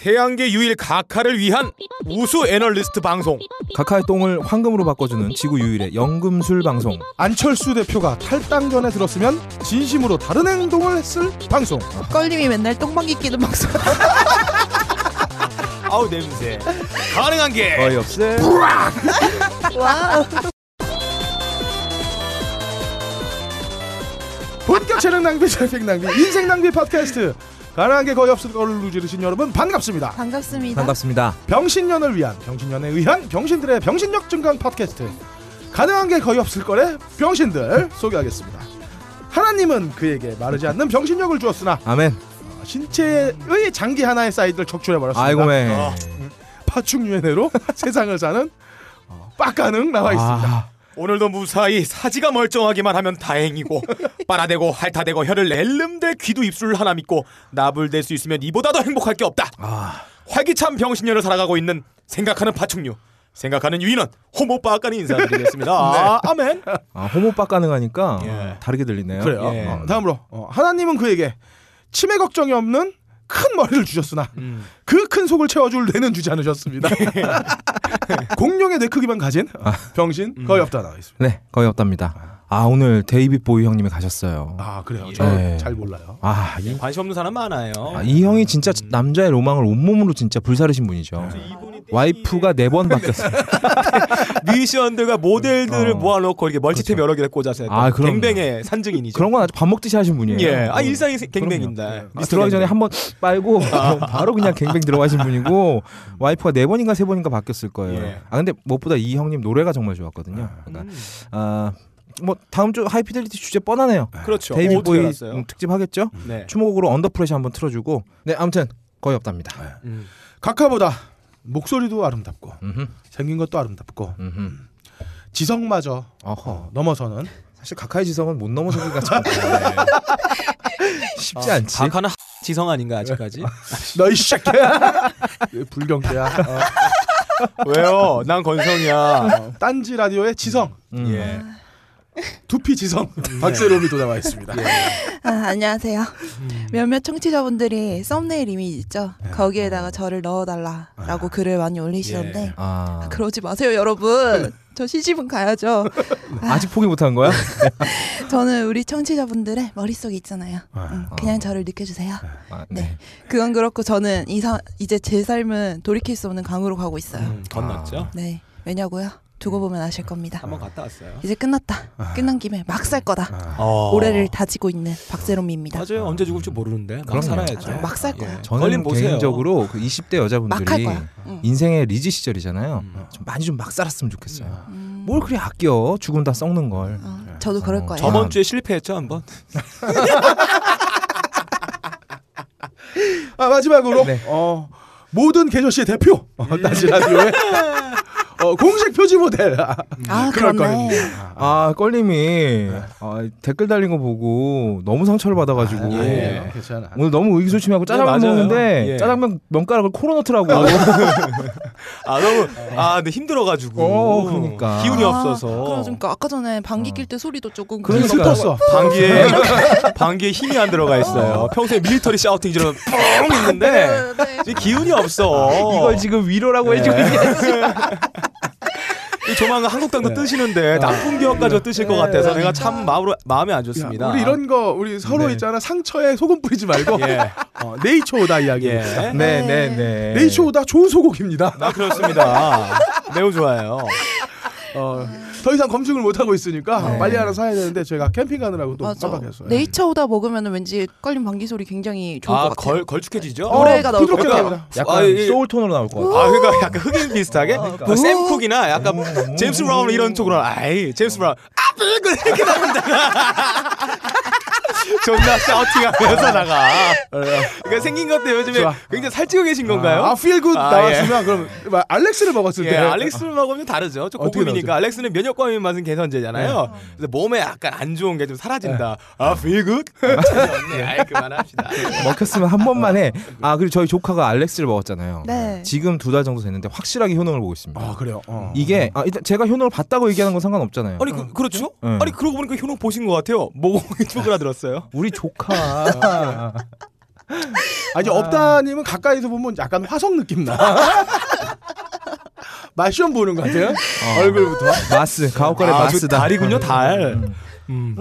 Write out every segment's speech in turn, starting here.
태양계 유일 각하를 위한 우수 애널리스트 방송 카카의 똥을 황금으로 바꿔주는 지구 유일의 연금술 방송 안철수 대표가 탈당 전에 들었으면 진심으로 다른 행동을 했을 방송. 껄림이 맨날 똥방귀 끼는 방송. 아우 냄새 가능한 게 거의 없애 와. 본격 재능 낭비, 트래픽 낭비, 인생 낭비 팟캐스트. 가능한 게 거의 없을 걸로 들으신 여러분 반갑습니다. 반갑습니다. 반갑습니다 병신년을 위한 병신년에 의한 병신들의 병신력 증강 팟캐스트. 가능한 게 거의 없을 거래 병신들 소개하겠습니다. 하나님은 그에게 마르지 않는 병신력을 주었으나 아멘 신체의 장기 하나의 사이드를 적출해 버렸습니다. 아이고 매 어, 파충 유해내로 세상을 사는 어, 빡가능 나와 있습니다. 아, 오늘도 무사히 사지가 멀쩡하기만 하면 다행이고 빨아대고 핥아대고 혀를 낼름대 귀도 입술 하나 믿고 나불댈 수 있으면 이보다 더 행복할 게 없다 아, 활기찬 병신년을 살아가고 있는 생각하는 파충류 생각하는 유인원 호모 빠까니 인사드리겠습니다 아, 아멘 아, 호모 빠 가능하니까 예. 다르게 들리네요 그래요. 예. 어, 다음으로 어, 하나님은 그에게 치매 걱정이 없는 큰 머리를 주셨으나 음. 그큰 속을 채워줄 뇌는 주지 않으셨습니다. 공룡의 뇌 크기만 가진 어, 병신 거의 없다 나와 있습니다. 네 거의 없답니다 아 오늘 데이빗 보위 형님이 가셨어요 아 그래요. 예. 저 네. 잘 몰라요. 아, 이, 관심 없는 사람 많아요 아, 이 형이 진짜 남자의 로망을 온몸으로 진짜 불사르신 분이죠 와이프가 네 번 바뀌었어요 뮤지션들과 모델들을 어. 모아놓고 이렇게 멀티탭 여러 개를 꽂아서 아, 그럼요. 갱뱅의 산증인이죠 그런 건 아주 밥 먹듯이 하신 분이에요 예, 아 어. 일상이. 갱뱅입니다 네. 아, 들어가기 전에 한 번 빨고 바로 그냥 갱뱅 들어가신 분이고 와이프가 네 번인가 세 번인가 바뀌었을 거예요. 예. 아 근데 무엇보다 이 형님 노래가 정말 좋았거든요. 그러니까 아 뭐 다음 주 하이피델리티 주제 뻔하네요. 그렇죠 데이빗 어떻게 보위 알았어요? 음, 특집 하겠죠? 네. 추모곡으로 Under Pressure 한번 틀어주고 네 아무튼 거의 없답니다. 음. 각하보다 목소리도 아름답고 음흠, 생긴 것도 아름답고 음흠. 지성마저 어허. 어, 넘어서는 사실 각하의 지성은 못 넘어서기가 참 쉽지 않지. 박하는 지성 아닌가 아직까지? 너이 새끼야 불경태야 어, 왜요? 난 건성이야. 어, 딴지 라디오의 지성 음. 예. 두피 지성 박세롬이 도 나와 있습니다. 아, 안녕하세요. 몇몇 청취자분들이 썸네일 이미지 있죠. 거기에다가 저를 넣어달라라고 글을 많이 올리시는데 아 그러지 마세요, 여러분. 저 시집은 가야죠. 아직 포기 못한 거야? 저는 우리 청취자분들의 머릿속에 있잖아요. 음, 그냥 아. 저를 느껴주세요. 아, 네. 그건 그렇고 저는 이사, 이제 제 삶은 돌이킬 수 없는 강으로 가고 있어요. 음, 건넜죠. 네. 왜냐고요? 두고 보면 아실 겁니다. 한번 갔다 왔어요. 이제 끝났다. 끝난 김에 막 살 거다. 어. 올해를 다지고 있는 박세롬입니다. 맞아요. 언제 죽을지 모르는데 막 그럼요. 살아야죠. 막 살 거예요. 저는 걸림 보세요. 개인적으로 그 20대 막할 여자분들이 거야. 응. 인생의 리즈 시절이잖아요. 음. 좀 많이 좀 막 살았으면 좋겠어요. 음. 뭘 그리 아껴 죽으면 다 썩는 걸. 어, 저도 그럴 어, 거예요. 저번 주에 실패했죠 한번. 아 마지막으로 네. 어, 모든 개조 씨의 대표 어, 딴지 라디오의 어, 공식 표지 모델 아, 아, 그럴. 거예요. 아 껄림이 아, 댓글 달린 거 보고 너무 상처를 받아가지고 예. 아, 괜찮아. 오늘 너무 의기소침하고 짜장면 네. 먹는데 예. 짜장면 면가락을 코로 넣더라고. 아 너무 아 근데 힘들어가지고. 어, 그러니까. 기운이 아, 없어서. 그러니까 아까 전에 방귀 낄 때 소리도 조금 그러니까. 그러니까 떴어. 방귀에 방귀에 힘이 안 들어가 있어요. 평소에 밀리터리 샤우팅 이러면 뻥 있는데 네, 네. 기운이 없어. 이걸 지금 위로라고 네. 해주고 있냐. 이 조만간 한국당도 네. 뜨시는데 나쁜 기억까지 뜨실 것 같아서 내가 참 마음으로 마음이 안 좋습니다. 야, 우리 이런 거 우리 서로 네. 있잖아 상처에 소금 뿌리지 말고 예. 어, 네이처 오다 이야기. 예. 네네 네. 네이처 오다 좋은 소곡입니다. 나 그렇습니다. 매우 좋아요. 어, 더 이상 검증을 못 하고 있으니까 네. 빨리 하나 사야 되는데 제가 캠핑 가느라고 또 맞아. 깜빡했어요. 네이처 오다 먹으면 왠지 걸린 방귀 소리 굉장히 좋을 것 같아요. 아걸 걸쭉해지죠? 어, 노래가 나올 것 부드럽게 같아요. 나옵니다. 약간 아, 이- 소울 톤으로 나올 것 같아. 아 그러니까 약간 흑인 비슷하게 그러니까. 뭐샘 쿡이나 약간 제임스 브라운 이런 쪽으로 아이 제임스 브라운 아 비글 이렇게 나온다가 존나 샤우팅하면서 나가. 그러니까 생긴 것도 요즘에 좋아. 굉장히 살찌고 계신 건가요? 아, 필굿 아, 나왔으면 그럼 막 알렉스를 먹었을 예, 때 알렉스하고는 좀 다르죠. 좀 고급이니까 알렉스는 면역과민 맛은 개선제잖아요. 그래서 몸에 약간 안 좋은 게 좀 사라진다. 아, feel good? 네, 아이 그만합시다. 먹혔으면 한 번만 해. 아 그리고 저희 조카가 알렉스를 먹었잖아요. 네. 지금 두 달 정도 됐는데 확실하게 효능을 보고 있습니다. 아 그래요. 어. 이게 아, 일단 제가 효능을 봤다고 얘기하는 건 상관없잖아요. 아니 그, 그렇죠? 응. 아니 그러고 보니까 효능 보신 것 같아요. 모공이 쪼그라들었어요. 우리 조카 아니 업다님은 가까이서 보면 약간 화성 느낌 나. 마시험 보는 것 같아요. 얼굴부터. 마스 가옥걸의 아, 저 마스다. 달이군요, 달. 음.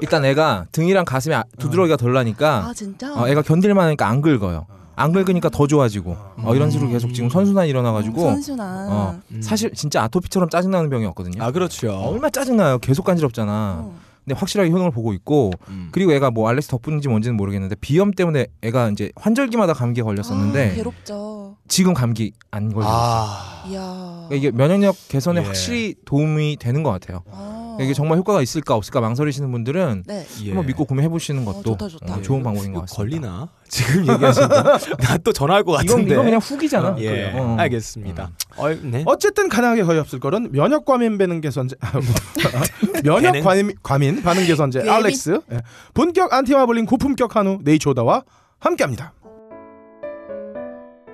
일단 애가 등이랑 가슴에 아- 두드러기가 덜 나니까 아 진짜? 어, 애가 견딜만 하니까 안 긁어요. 안 긁으니까 더 좋아지고 어, 이런 식으로 계속 지금 선순환이 일어나가지고 음, 선순환. 어, 사실 진짜 아토피처럼 짜증나는 병이었거든요. 아, 그렇죠. 얼마 짜증나요. 계속 간지럽잖아. 어. 근데 확실하게 효능을 보고 있고 음. 그리고 애가 뭐 알렉스 덕분인지 뭔지는 모르겠는데 비염 때문에 애가 이제 환절기마다 감기에 걸렸었는데 아, 괴롭죠. 지금 감기 안 걸리고 있어요. 아. 이야. 그러니까 이게 면역력 개선에 예. 확실히 도움이 되는 것 같아요. 아. 이게 정말 효과가 있을까 없을까 망설이시는 분들은 네. 예. 한번 믿고 구매해 보시는 것도 좋다, 좋다. 어, 좋은 방법인 것 같습니다. 걸리나? 지금 얘기하시니까 나또 전화할 것 같은데. 이건, 이건 그냥 후기잖아. 예, 어. 알겠습니다. 어, 네. 어쨌든 가능하게 거의 없을 거는 면역 과민 반응 개선제 면역 배는? 과민, 과민 반응 개선제 예민? 알렉스 예. 본격 안티마블링 고품격 한우 네이처다와 함께합니다.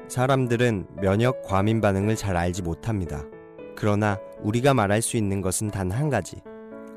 사람들은 면역 과민 반응을 잘 알지 못합니다. 그러나 우리가 말할 수 있는 것은 단 한 가지.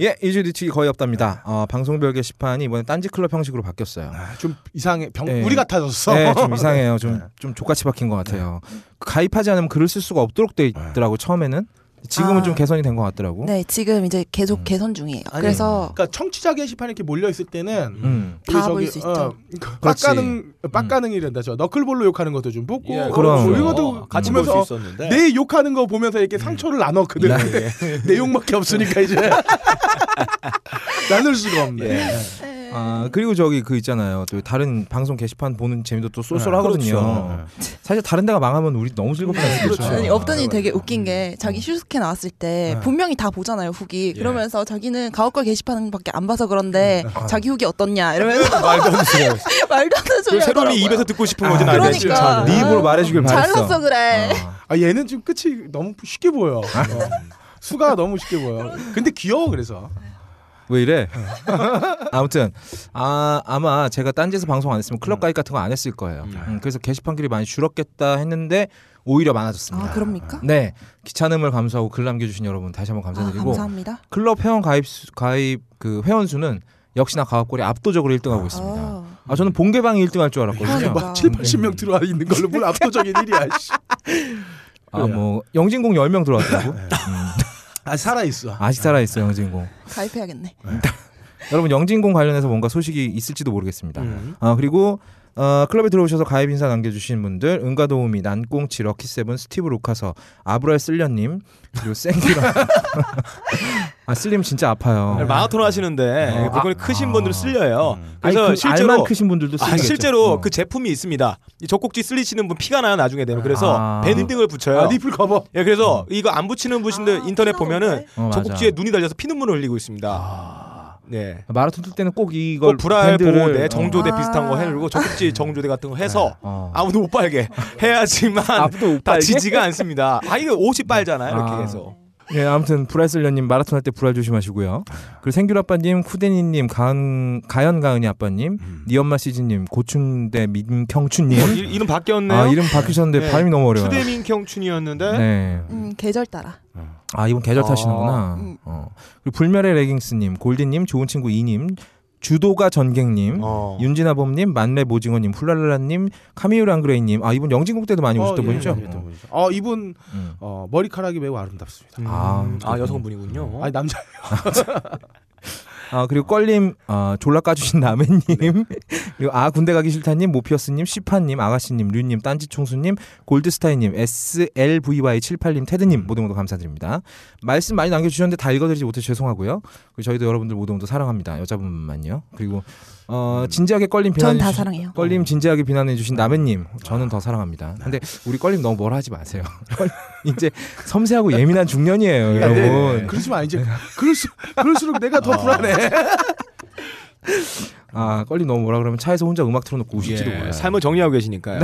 예, 이주 뒤치기 거의 없답니다. 어, 방송별 게시판이 이번에 딴지 클럽 형식으로 바뀌었어요. 아, 좀 이상해. 병 예. 우리 같아졌어. 네, 좀 이상해요. 좀, 네. 좀 족같이 박힌 것 같아요. 가입하지 않으면 글을 쓸 수가 없도록 돼 있더라고 처음에는. 지금은 아. 좀 개선이 된 것 같더라고. 네, 지금 이제 계속 음. 개선 중이에요. 아니, 그래서 그러니까 청취자 게시판에 이렇게 몰려 있을 때는 음. 우리 다 저기, 볼수 있죠. 어, 그렇지. 빡가능 빡가능이란다. 저 너클볼로 욕하는 것도 좀 보고 예, 어, 그럼. 이것도 같이 볼 수 있었는데. 내 욕하는 거 보면서 이렇게 상처를 나눴거든. 네. 내용밖에 없으니까 이제 나눌 수가 없네. 예. 아 그리고 저기 그 있잖아요. 또 다른 방송 게시판 보는 재미도 또 쏠쏠하거든요. 그렇죠. 사실 다른 데가 망하면 우리 너무 즐겁지 않습니까? 그렇죠. 아니, 업더니 되게 웃긴 음. 게 자기 슈스케 나왔을 때 네. 분명히 다 보잖아요 후기 예. 그러면서 자기는 가옥걸 게시판밖에 안 봐서 그런데 음. 자기 후기 어떻냐 이러면서 말도 안 되는 말도 안 되는 소리 그 새로운 하더라고요. 입에서 듣고 싶은 거지 아, 그러니까. 네 입으로 말해주길 바랬어. 잘났어 그래 어. 아 얘는 지금 끝이 너무 쉽게 보여. 어. 수가 너무 쉽게 보여. 근데 귀여워 그래서. 왜 이래? 아무튼 아 아마 제가 딴지에서 방송 안 했으면 클럽 가입 같은 거 안 했을 거예요. 음, 그래서 게시판들이 많이 줄었겠다 했는데 오히려 많아졌습니다. 아 그럽니까? 네 귀찮음을 감수하고 글 남겨주신 여러분 다시 한번 아, 감사드리고 감사합니다 클럽 회원 가입 수, 가입 그 회원 수는 역시나 가업골이 압도적으로 1등하고 있습니다. 아, 아 저는 본개방이 1등할 줄 알았거든요. 그러니까. 막 7, 80명 들어와 있는 걸로 뭘 압도적인 일이야. 씨. 아뭐 영진공 10명 들어왔다고? 음, 아 살아 있어. 아직 살아 있어 영진공. 가입해야겠네 여러분 영진공 관련해서 뭔가 소식이 있을지도 모르겠습니다. 음. 아 그리고 어, 클럽에 들어오셔서 가입 인사 남겨주신 분들 은가도우미 난꽁치 럭키세븐 스티브 루카서 아브랄 쓸려님 그리고 생기라 아 쓸림 진짜 아파요. 마라톤 하시는데 어, 그걸 아, 크신 아. 분들은 쓸려요. 아니, 그래서 그 실제로 알만 크신 분들도 아. 실제로 어. 그 제품이 있습니다. 이 젖꼭지 쓸리시는 분 피가 나요 나중에 되면 그래서 아. 밴딩을 붙여요. 아, nipple cover. 예, 그래서 이거 안 붙이는 분들 아, 인터넷 보면은? 어. 젖꼭지에 눈이 달려서 피눈물을 흘리고 있습니다. 네. 마라톤 뛸 때는 꼭 이걸 꼭 불알 보호대, 정조대 어. 비슷한 거 아. 해주고 젖꼭지 정조대 같은 거 해서 어. 아무도 못 빨게 해야지만 아무도 못 빨게? 다치지가 않습니다. 아 이거 옷이 빨잖아요 이렇게 아. 해서. 네, 아무튼 불알쓸려님 마라톤 할 때 불알 조심하시고요. 그리고 생귤 아빠님, 쿠데니님, 가은 가연 가은이 아빠님, 니 엄마 시즈님, 고춘대 민경춘님. 어, 이- 이름 바뀌었네요. 아 이름 바뀌셨는데 네. 발음이 너무 어려워요. 수대민 경춘이었는데 네. 음 계절 따라 아 이분 계절 아, 타시는구나. 음. 어. 그리고 불멸의 레깅스님, 골디님, 좋은 친구 이님, 주도가 전갱님, 어. 윤진아범님, 만렙 오징어님, 훌랄랄라님, 카미우랑그레이님. 아 이분 영진국 때도 많이 오셨던 예, 분이죠. 했던 분이죠. 어 이분 음. 어, 머리카락이 매우 아름답습니다. 음, 아, 아. 여성분이군요. 아니 남자. 아 그리고 껄림 아, 졸라 까주신 남해님. 그리고 아 군대 가기 싫다님 모피어스님 시파님 아가씨님 류님 딴지총수님 골드스타이님 SLVY78님 테드님 모두 모두 감사드립니다. 말씀 많이 남겨주셨는데 다 읽어드리지 못해 죄송하고요. 그리고 저희도 여러분들 모두 모두 사랑합니다. 여자분만요. 그리고 어 진지하게 껄림 전 비난해 다 주신 사랑해요. 껄림 진지하게 비난해 주신 남해님 저는 더 사랑합니다. 근데 우리 껄림 너무 뭐라 하지 마세요. 이제 섬세하고 예민한 중년이에요 여러분. 네, 그러시면 아니지. 그럴수 그럴수록 내가 더 불안해. 아 껄림 너무 뭐라 그러면 차에서 혼자 음악 틀어놓고 우실지도 몰라요. 예, 삶을 정리하고 계시니까요.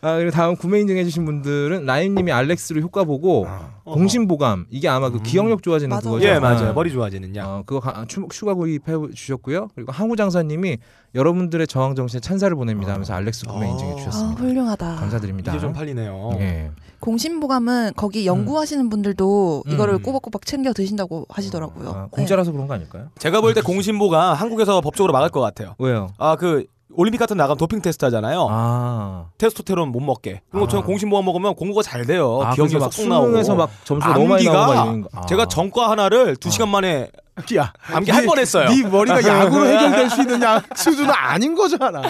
아 그리고 다음 구매 인증해주신 분들은 라임님이 알렉스로 효과 보고 공심보감 이게 아마 그 기억력 좋아지는 맞아. 그거죠. 예, 맞아요. 아. 머리 좋아지는 약. 어, 그거 가- 추, 추가 구입해 주셨고요. 그리고 항우 장사님이 여러분들의 저항 정신에 찬사를 보냅니다 하면서 알렉스 구매 인증해 아, 주셨습니다. 훌륭하다. 감사드립니다. 이제 좀 팔리네요. 예. 공신보감은 거기 연구하시는 분들도 음. 이거를 꼬박꼬박 챙겨 드신다고 하시더라고요. 아, 네. 공짜라서 그런 거 아닐까요? 제가 볼 때 공신보가 한국에서 법적으로 막을 것 같아요. 왜요? 아그 올림픽 같은 데 나가면 도핑 테스트 하잖아요. 아, 테스토테론 못 먹게. 그리고 아. 저는 공신보감 먹으면 공부가 잘 돼요. 아 기억이 그래서 막 쏙쏙 나오고. 수능에서 막 점수가 너무 많이 나오고 막 이런 거. 아. 제가 전과 하나를 두 시간 만에 야, 암기 한 번 했어요. 네 머리가 약으로 해결될 수 있는 약 수준은 아닌 거잖아.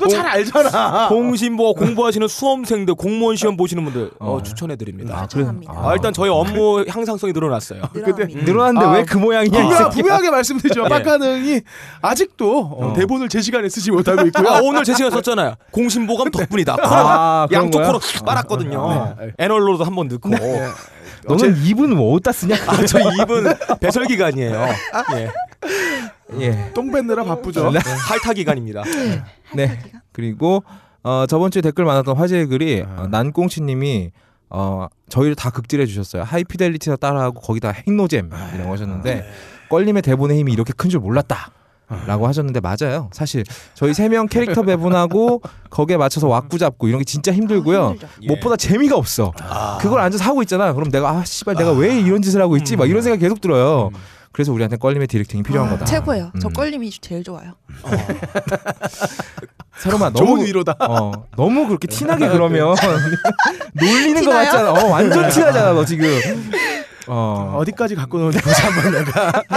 너 잘 알잖아. 공신보 공부하시는 수험생들 공무원 시험 보시는 분들 어, 어. 추천해 드립니다. 아, 그래. 추천합니다. 아, 일단 저희 업무 향상성이 늘어났어요. 늘어납니다. 늘어났는데 아, 왜그 모양이냐? 이 분명, 새끼야. 분명하게 말씀드리지만 예. 빡가능이 아직도 어, 어. 대본을 제 시간에 쓰지 못하고 있고요. 아, 오늘 제 시간 썼잖아요. 공신보감 덕분이다. 아, 양쪽? 코로 빨았거든요. 애널로도 한 번 넣고. 너는 입은 뭐 어디다 쓰냐? 아, 저 입은 배설 기간이에요. 예. 예. 똥 뱉느라 바쁘죠. 네. 할타 기간입니다. 네. 그리고 어, 저번 주에 댓글 많았던 화제의 글이 어, 난꽁치님이 어, 저희를 다 극질해 주셨어요. 하이피델리티나 따라하고 거기다 핵노잼이라고 하셨는데 껄림의 대본의 힘이 이렇게 큰 줄 몰랐다. 라고 하셨는데 맞아요. 사실 저희 세 명 캐릭터 배분하고 거기에 맞춰서 왁구 잡고 이런 게 진짜 힘들고요. 아. 예. 무엇보다 재미가 없어. 그걸 앉아서 하고 있잖아. 그럼 내가 아 씨발 내가 왜 이런 짓을 하고 있지? 막 이런 생각 이 계속 들어요. 그래서 우리한테 껄림의 디렉팅이 필요한 아, 거다. 최고예요. 저 음. 껄림이 제일 좋아요. 새로만 좋은 너무 위로다. 어 너무 그렇게 티나게 그러면 놀리는 거 티나요? 같잖아. 어 완전 티나잖아 너 지금. 어 어디까지 갖고 노는지 보자 한번 내가.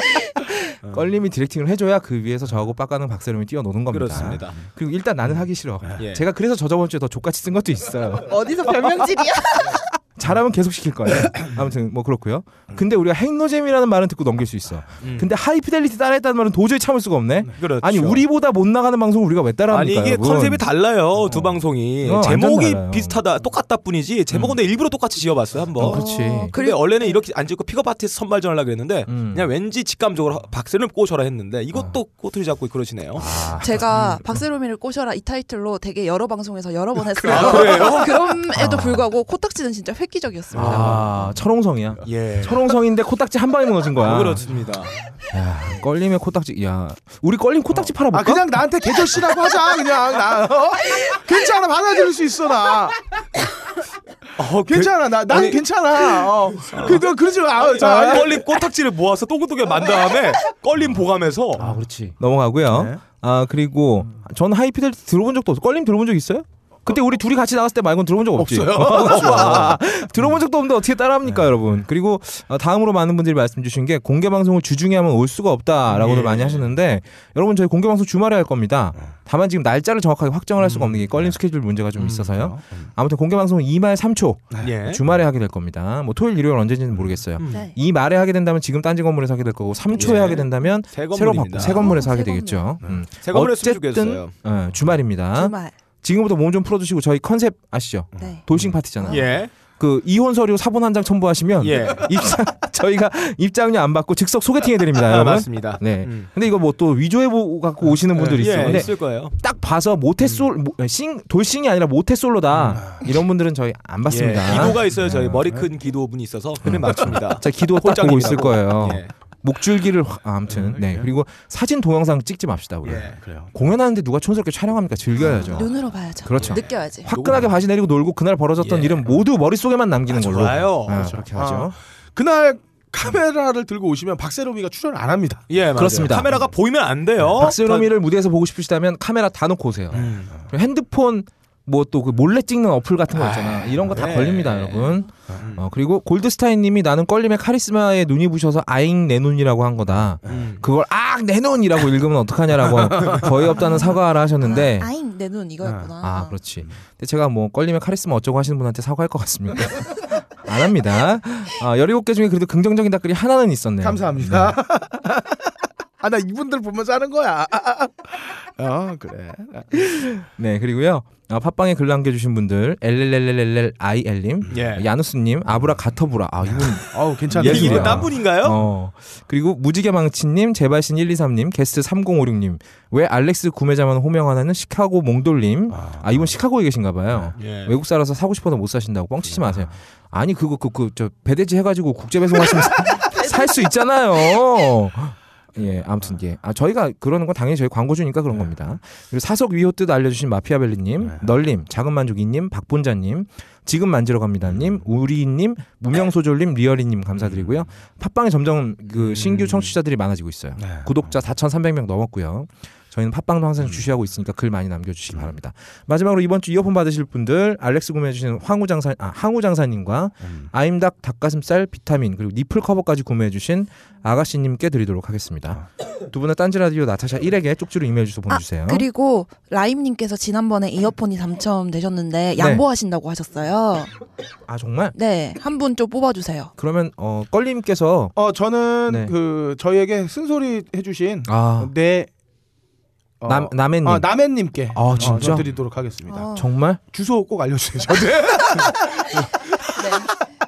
껄림이 디렉팅을 해줘야 그 위에서 저하고 빡가는 박세롬이 뛰어노는 겁니다. 그렇습니다. 그리고 일단 나는 하기 싫어. 예. 제가 그래서 저 저번 주에 더 족같이 쓴 것도 있어요. 어디서 변명질이야? 잘하면 계속 시킬 거예요. 아무튼 뭐 그렇고요. 근데 우리가 핵노잼이라는 말은 듣고 넘길 수 있어. 음. 근데 하이피델리티 따라했다는 말은 도저히 참을 수가 없네. 그렇죠. 아니 우리보다 못 나가는 방송을 우리가 왜 따라합니까? 아니 이게 여러분? 컨셉이 달라요 두 방송이 어, 제목이. 비슷하다 똑같다 뿐이지 제목은 내가 일부러 똑같이 지어봤어요 한번 어, 그렇지. 근데 그리고- 원래는 이렇게 안 짓고 픽업 아티스트 선발전 하려고 그랬는데 음. 그냥 왠지 직감적으로 박세를 꼬셔라 했는데 이것도 꼬투리 잡고 그러시네요 아, 제가 박세롬이를 꼬셔라 이 타이틀로 되게 여러 방송에서 여러 번 했어요. 아? 그럼에도 아. 불구하고 코딱지는 진짜 획기적이었습니다. 아 철옹성이야. 예 철옹성인데 코딱지 한 방에 무너진 거야. 그렇습니다 야, 껄림의 코딱지. 야, 우리 껄림 코딱지 팔아볼까? 아 그냥 나한테 계절씨라고 하자 그냥 나 어? 괜찮아 받아들일 수 있어 나 어, 괜찮아 나 난 아니- 괜찮아 어. 그너 그러지 마 자, 자, 껄림 꼬탁지를 모아서 또그또게 만 다음에 껄림 보감해서 아, 그렇지. 넘어가고요. 네. 아 그리고 전 하이피델리티 들어본 적도 없어. 껄림 들어본 적 있어요? 그때 우리 둘이 같이 나갔을 때 말고는 들어본 적 없지. 없어요. 들어본 적도 없는데 어떻게 따라합니까, 여러분? 그리고 어, 다음으로 많은 분들이 말씀 주신 게 공개 방송을 주중에 하면 올 수가 없다라고들 예. 많이 하시는데 여러분 저희 공개 방송 주말에 할 겁니다. 다만 지금 날짜를 정확하게 확정을 할 수가 없는 게 껄림 스케줄 문제가 좀 있어서요. 아무튼 공개 방송은 2말 3초 예. 주말에 하게 될 겁니다. 뭐 토요일, 일요일 언제인지는 모르겠어요. 음. 네. 이 말에 하게 된다면 지금 딴지 건물에서 하게 될 거고 3초에 예. 하게 된다면 새 새로. 바꾸 새 건물에서 어, 하게 새 되겠죠. 음. 새 건물 했으면 좋겠어요 어, 주말입니다. 주말. 지금부터 몸 좀 풀어주시고 저희 컨셉 아시죠? 네. 돌싱 파티잖아요. 예. 그 이혼 서류 사본 한 장 첨부하시면 예. 입장 저희가 입장료 안 받고 즉석 소개팅 해 드립니다, 아, 여러분. 맞습니다 네. 음. 근데 이거 뭐 또 위조해보 갖고 오시는 분들이 있어. 예, 근데 있을 거예요 딱 봐서 모태솔 모- 싱 돌싱이 아니라 모태솔로다 이런 분들은 저희 안 받습니다. 예, 기도가 있어요 저희 머리 큰 기도분이 있어서 그를 맞춥니다 자 기도 딱 보고 있을. 거예요. 예. 목줄기를 확- 아, 아무튼 네 그리고 사진 동영상 찍지 맙시다 우리. 예. 그래요 공연하는데 누가 촌스럽게 촬영합니까? 즐겨야죠. 눈으로 봐야죠. 그렇죠. 느껴야지. 화끈하게 바지 내리고 놀고 그날 벌어졌던 예. 일은 모두 머릿속에만 남기는 아, 걸로. 좋아요. 네, 그렇게 하죠. 아. 그날 카메라를 들고 오시면 박세롬이가 출연을 안 합니다 예, 맞아요. 그렇습니다. 카메라가 보이면 안 돼요. 박세롬이를 무대에서 보고 싶으시다면 카메라 다 놓고 오세요. 음. 핸드폰 뭐 또 그 몰래 찍는 어플 같은 거 있잖아. 이런 거다 네. 걸립니다, 여러분. 음. 어, 그리고 골드스타인님이 나는 껄림의 카리스마에 눈이 부셔서 아잉 내 눈이라고 한 거다. 음. 그걸 악 내 눈이라고 읽으면 어떡하냐라고 거의 없다는 사과를 하셨는데. 아, 잉 내 눈 이거였구나. 아, 그렇지. 근데 제가 뭐 껄림의 카리스마 어쩌고 하시는 분한테 사과할 것 같습니까? 안 합니다. 아, 17개 중에 그래도 긍정적인 댓글이 하나는 있었네요. 감사합니다 아 나 이분들 보면서 하는 거야. 아, 아, 아. 어 그래. 네 그리고요 아, 팟빵에 글 남겨주신 분들 LLLLLIL님 예. 야누스님 아브라 가터브라 아 이분 어우 괜찮네. 예, 이게 이래요. 딴 분인가요? 어 그리고 무지개 망치님 제발신 123님 게스트 3056님 왜 알렉스 구매자만 호명하는 시카고 몽돌님 아 이분 시카고에 계신가 봐요 예. 외국 살아서 사고 싶어도 못 사신다고 뻥치지 마세요 아니 그거 그 그 저 배대지 해가지고 국제 배송하시면 살수 있잖아요 예, 아무튼 예. 아 저희가 그러는 건 당연히 저희 광고주니까 그런 겁니다. 그리고 사석 위호 뜻 알려주신 마피아벨리님, 널님, 작은 만족이님, 박본자님, 지금 만지러 갑니다님, 우리님, 무명소졸님, 리얼이님 감사드리고요. 팟빵에 점점 그 신규 청취자들이 많아지고 있어요. 구독자 4,300명 넘었고요. 저희는 팟빵도 항상 주시하고 있으니까 글 많이 남겨주시기 바랍니다. 마지막으로 이번 주 이어폰 받으실 분들 알렉스 구매해주신 황우 장사 아, 항우 장사님과 아임닭 닭가슴살 비타민 그리고 니플 커버까지 구매해주신 아가씨님께 드리도록 하겠습니다. 두 분은 딴지 라디오 나타샤 1에게 쪽지로 이메일 주소 보내주세요. 아, 그리고 라임님께서 지난번에 이어폰이 당첨되셨는데 양보하신다고 하셨어요. 아 정말? 네, 한 분 좀 뽑아주세요. 그러면 어 껄님께서 어 저는 네. 그 저희에게 쓴소리 해주신 아 내 어, 남 남해님 아, 남해님께 아, 어, 진짜? 저 드리도록 하겠습니다. 어, 정말? 주소 꼭 알려주세요. 저한테. 네.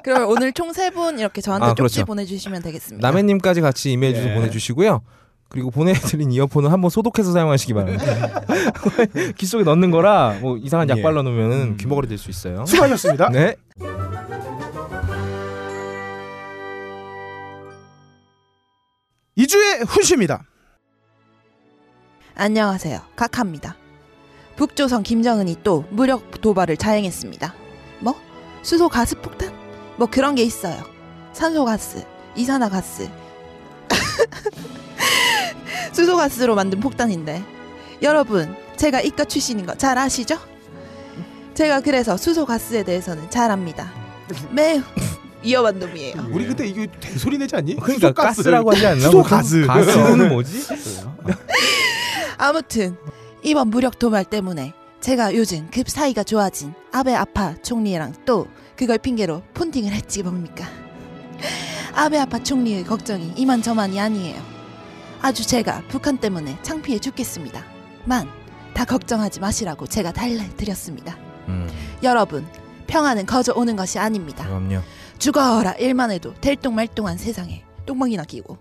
그럼 오늘 총 세 분 이렇게 저한테 아, 쪽지 그렇죠. 보내주시면 되겠습니다. 남해님까지 같이 이메일 주소 예. 보내주시고요. 그리고 보내드린 이어폰은 한번 소독해서 사용하시기 바랍니다. 귀 속에 넣는 거라 뭐 이상한 약 예. 발라 놓으면 음. 귀머거리 될 수 있어요. 수고하셨습니다. 네. 이주의 훈시입니다. 안녕하세요. 카카입니다. 북조선 김정은이 또 무력 도발을 자행했습니다. 뭐? 수소 가스 폭탄? 뭐 그런 게 있어요. 산소 가스, 이산화 가스. 수소 가스로 만든 폭탄인데. 여러분, 제가 이과 출신인 거 잘 아시죠? 제가 그래서 수소 가스에 대해서는 잘 압니다. 매우 위험한 놈이에요. 우리 그때 이거 대소리 내지 않니? 그러니까 수소 가스. 가스라고 하지 않나? 수소 보통? 가스. 가스는 뭐지? 아무튼 이번 무력 도발 때문에 제가 요즘 급 사이가 좋아진 아베 아파 총리랑 또 그걸 핑계로 폰팅을 했지 뭡니까? 아베 아파 총리의 걱정이 이만저만이 아니에요. 아주 제가 북한 때문에 창피해 죽겠습니다. 만 다 걱정하지 마시라고 제가 달래드렸습니다. 음, 여러분 평화는 거저 오는 것이 아닙니다. 그럼요. 죽어라 일만 해도 될똥말똥한 세상에 똥망이나 끼고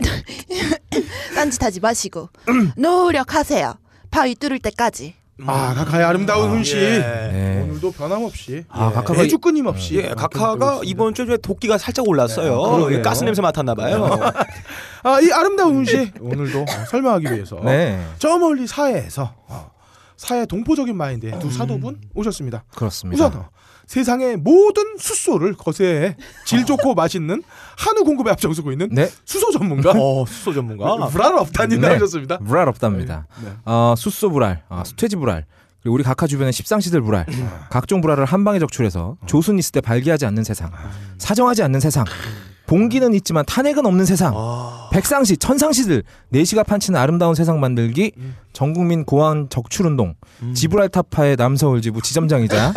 딴짓하지 마시고 노력하세요 바위 뚫을 때까지 아 가카의 아름다운 훈시. 예. 네. 오늘도 변함없이 아, 가카가 매주 끊임없이 예, 각하가 이번 주에 도끼가 살짝 올랐어요. 네, 그러게요. 가스 냄새 맡았나 봐요. 아 이 아름다운 훈시 오늘도 어, 설명하기 위해서 네, 저 멀리 사해에서 어, 사해 동포적인 마인드의 두 사도분 오셨습니다. 그렇습니다. 우선 어, 세상의 모든 숫소를 거세해 질 좋고 맛있는 한우 공급에 앞장서고 있는 네, 수소 전문가 어, 수소 전문가. 불알 없다님 네. 나오셨습니다. 불알 없답니다. 네. 어, 숫소 불알, 어, 수퇴지 불알, 그리고 우리 각하 주변의 십상시들 불알, 각종 불알을 한 방에 적출해서 조순 있을 때 발기하지 않는 세상, 사정하지 않는 세상, 봉기는 있지만 탄핵은 없는 세상, 백상시, 천상시들 내시가 판치는 아름다운 세상 만들기, 전국민 고안 적출운동, 지브랄타파의 남서울 지부 지점장이자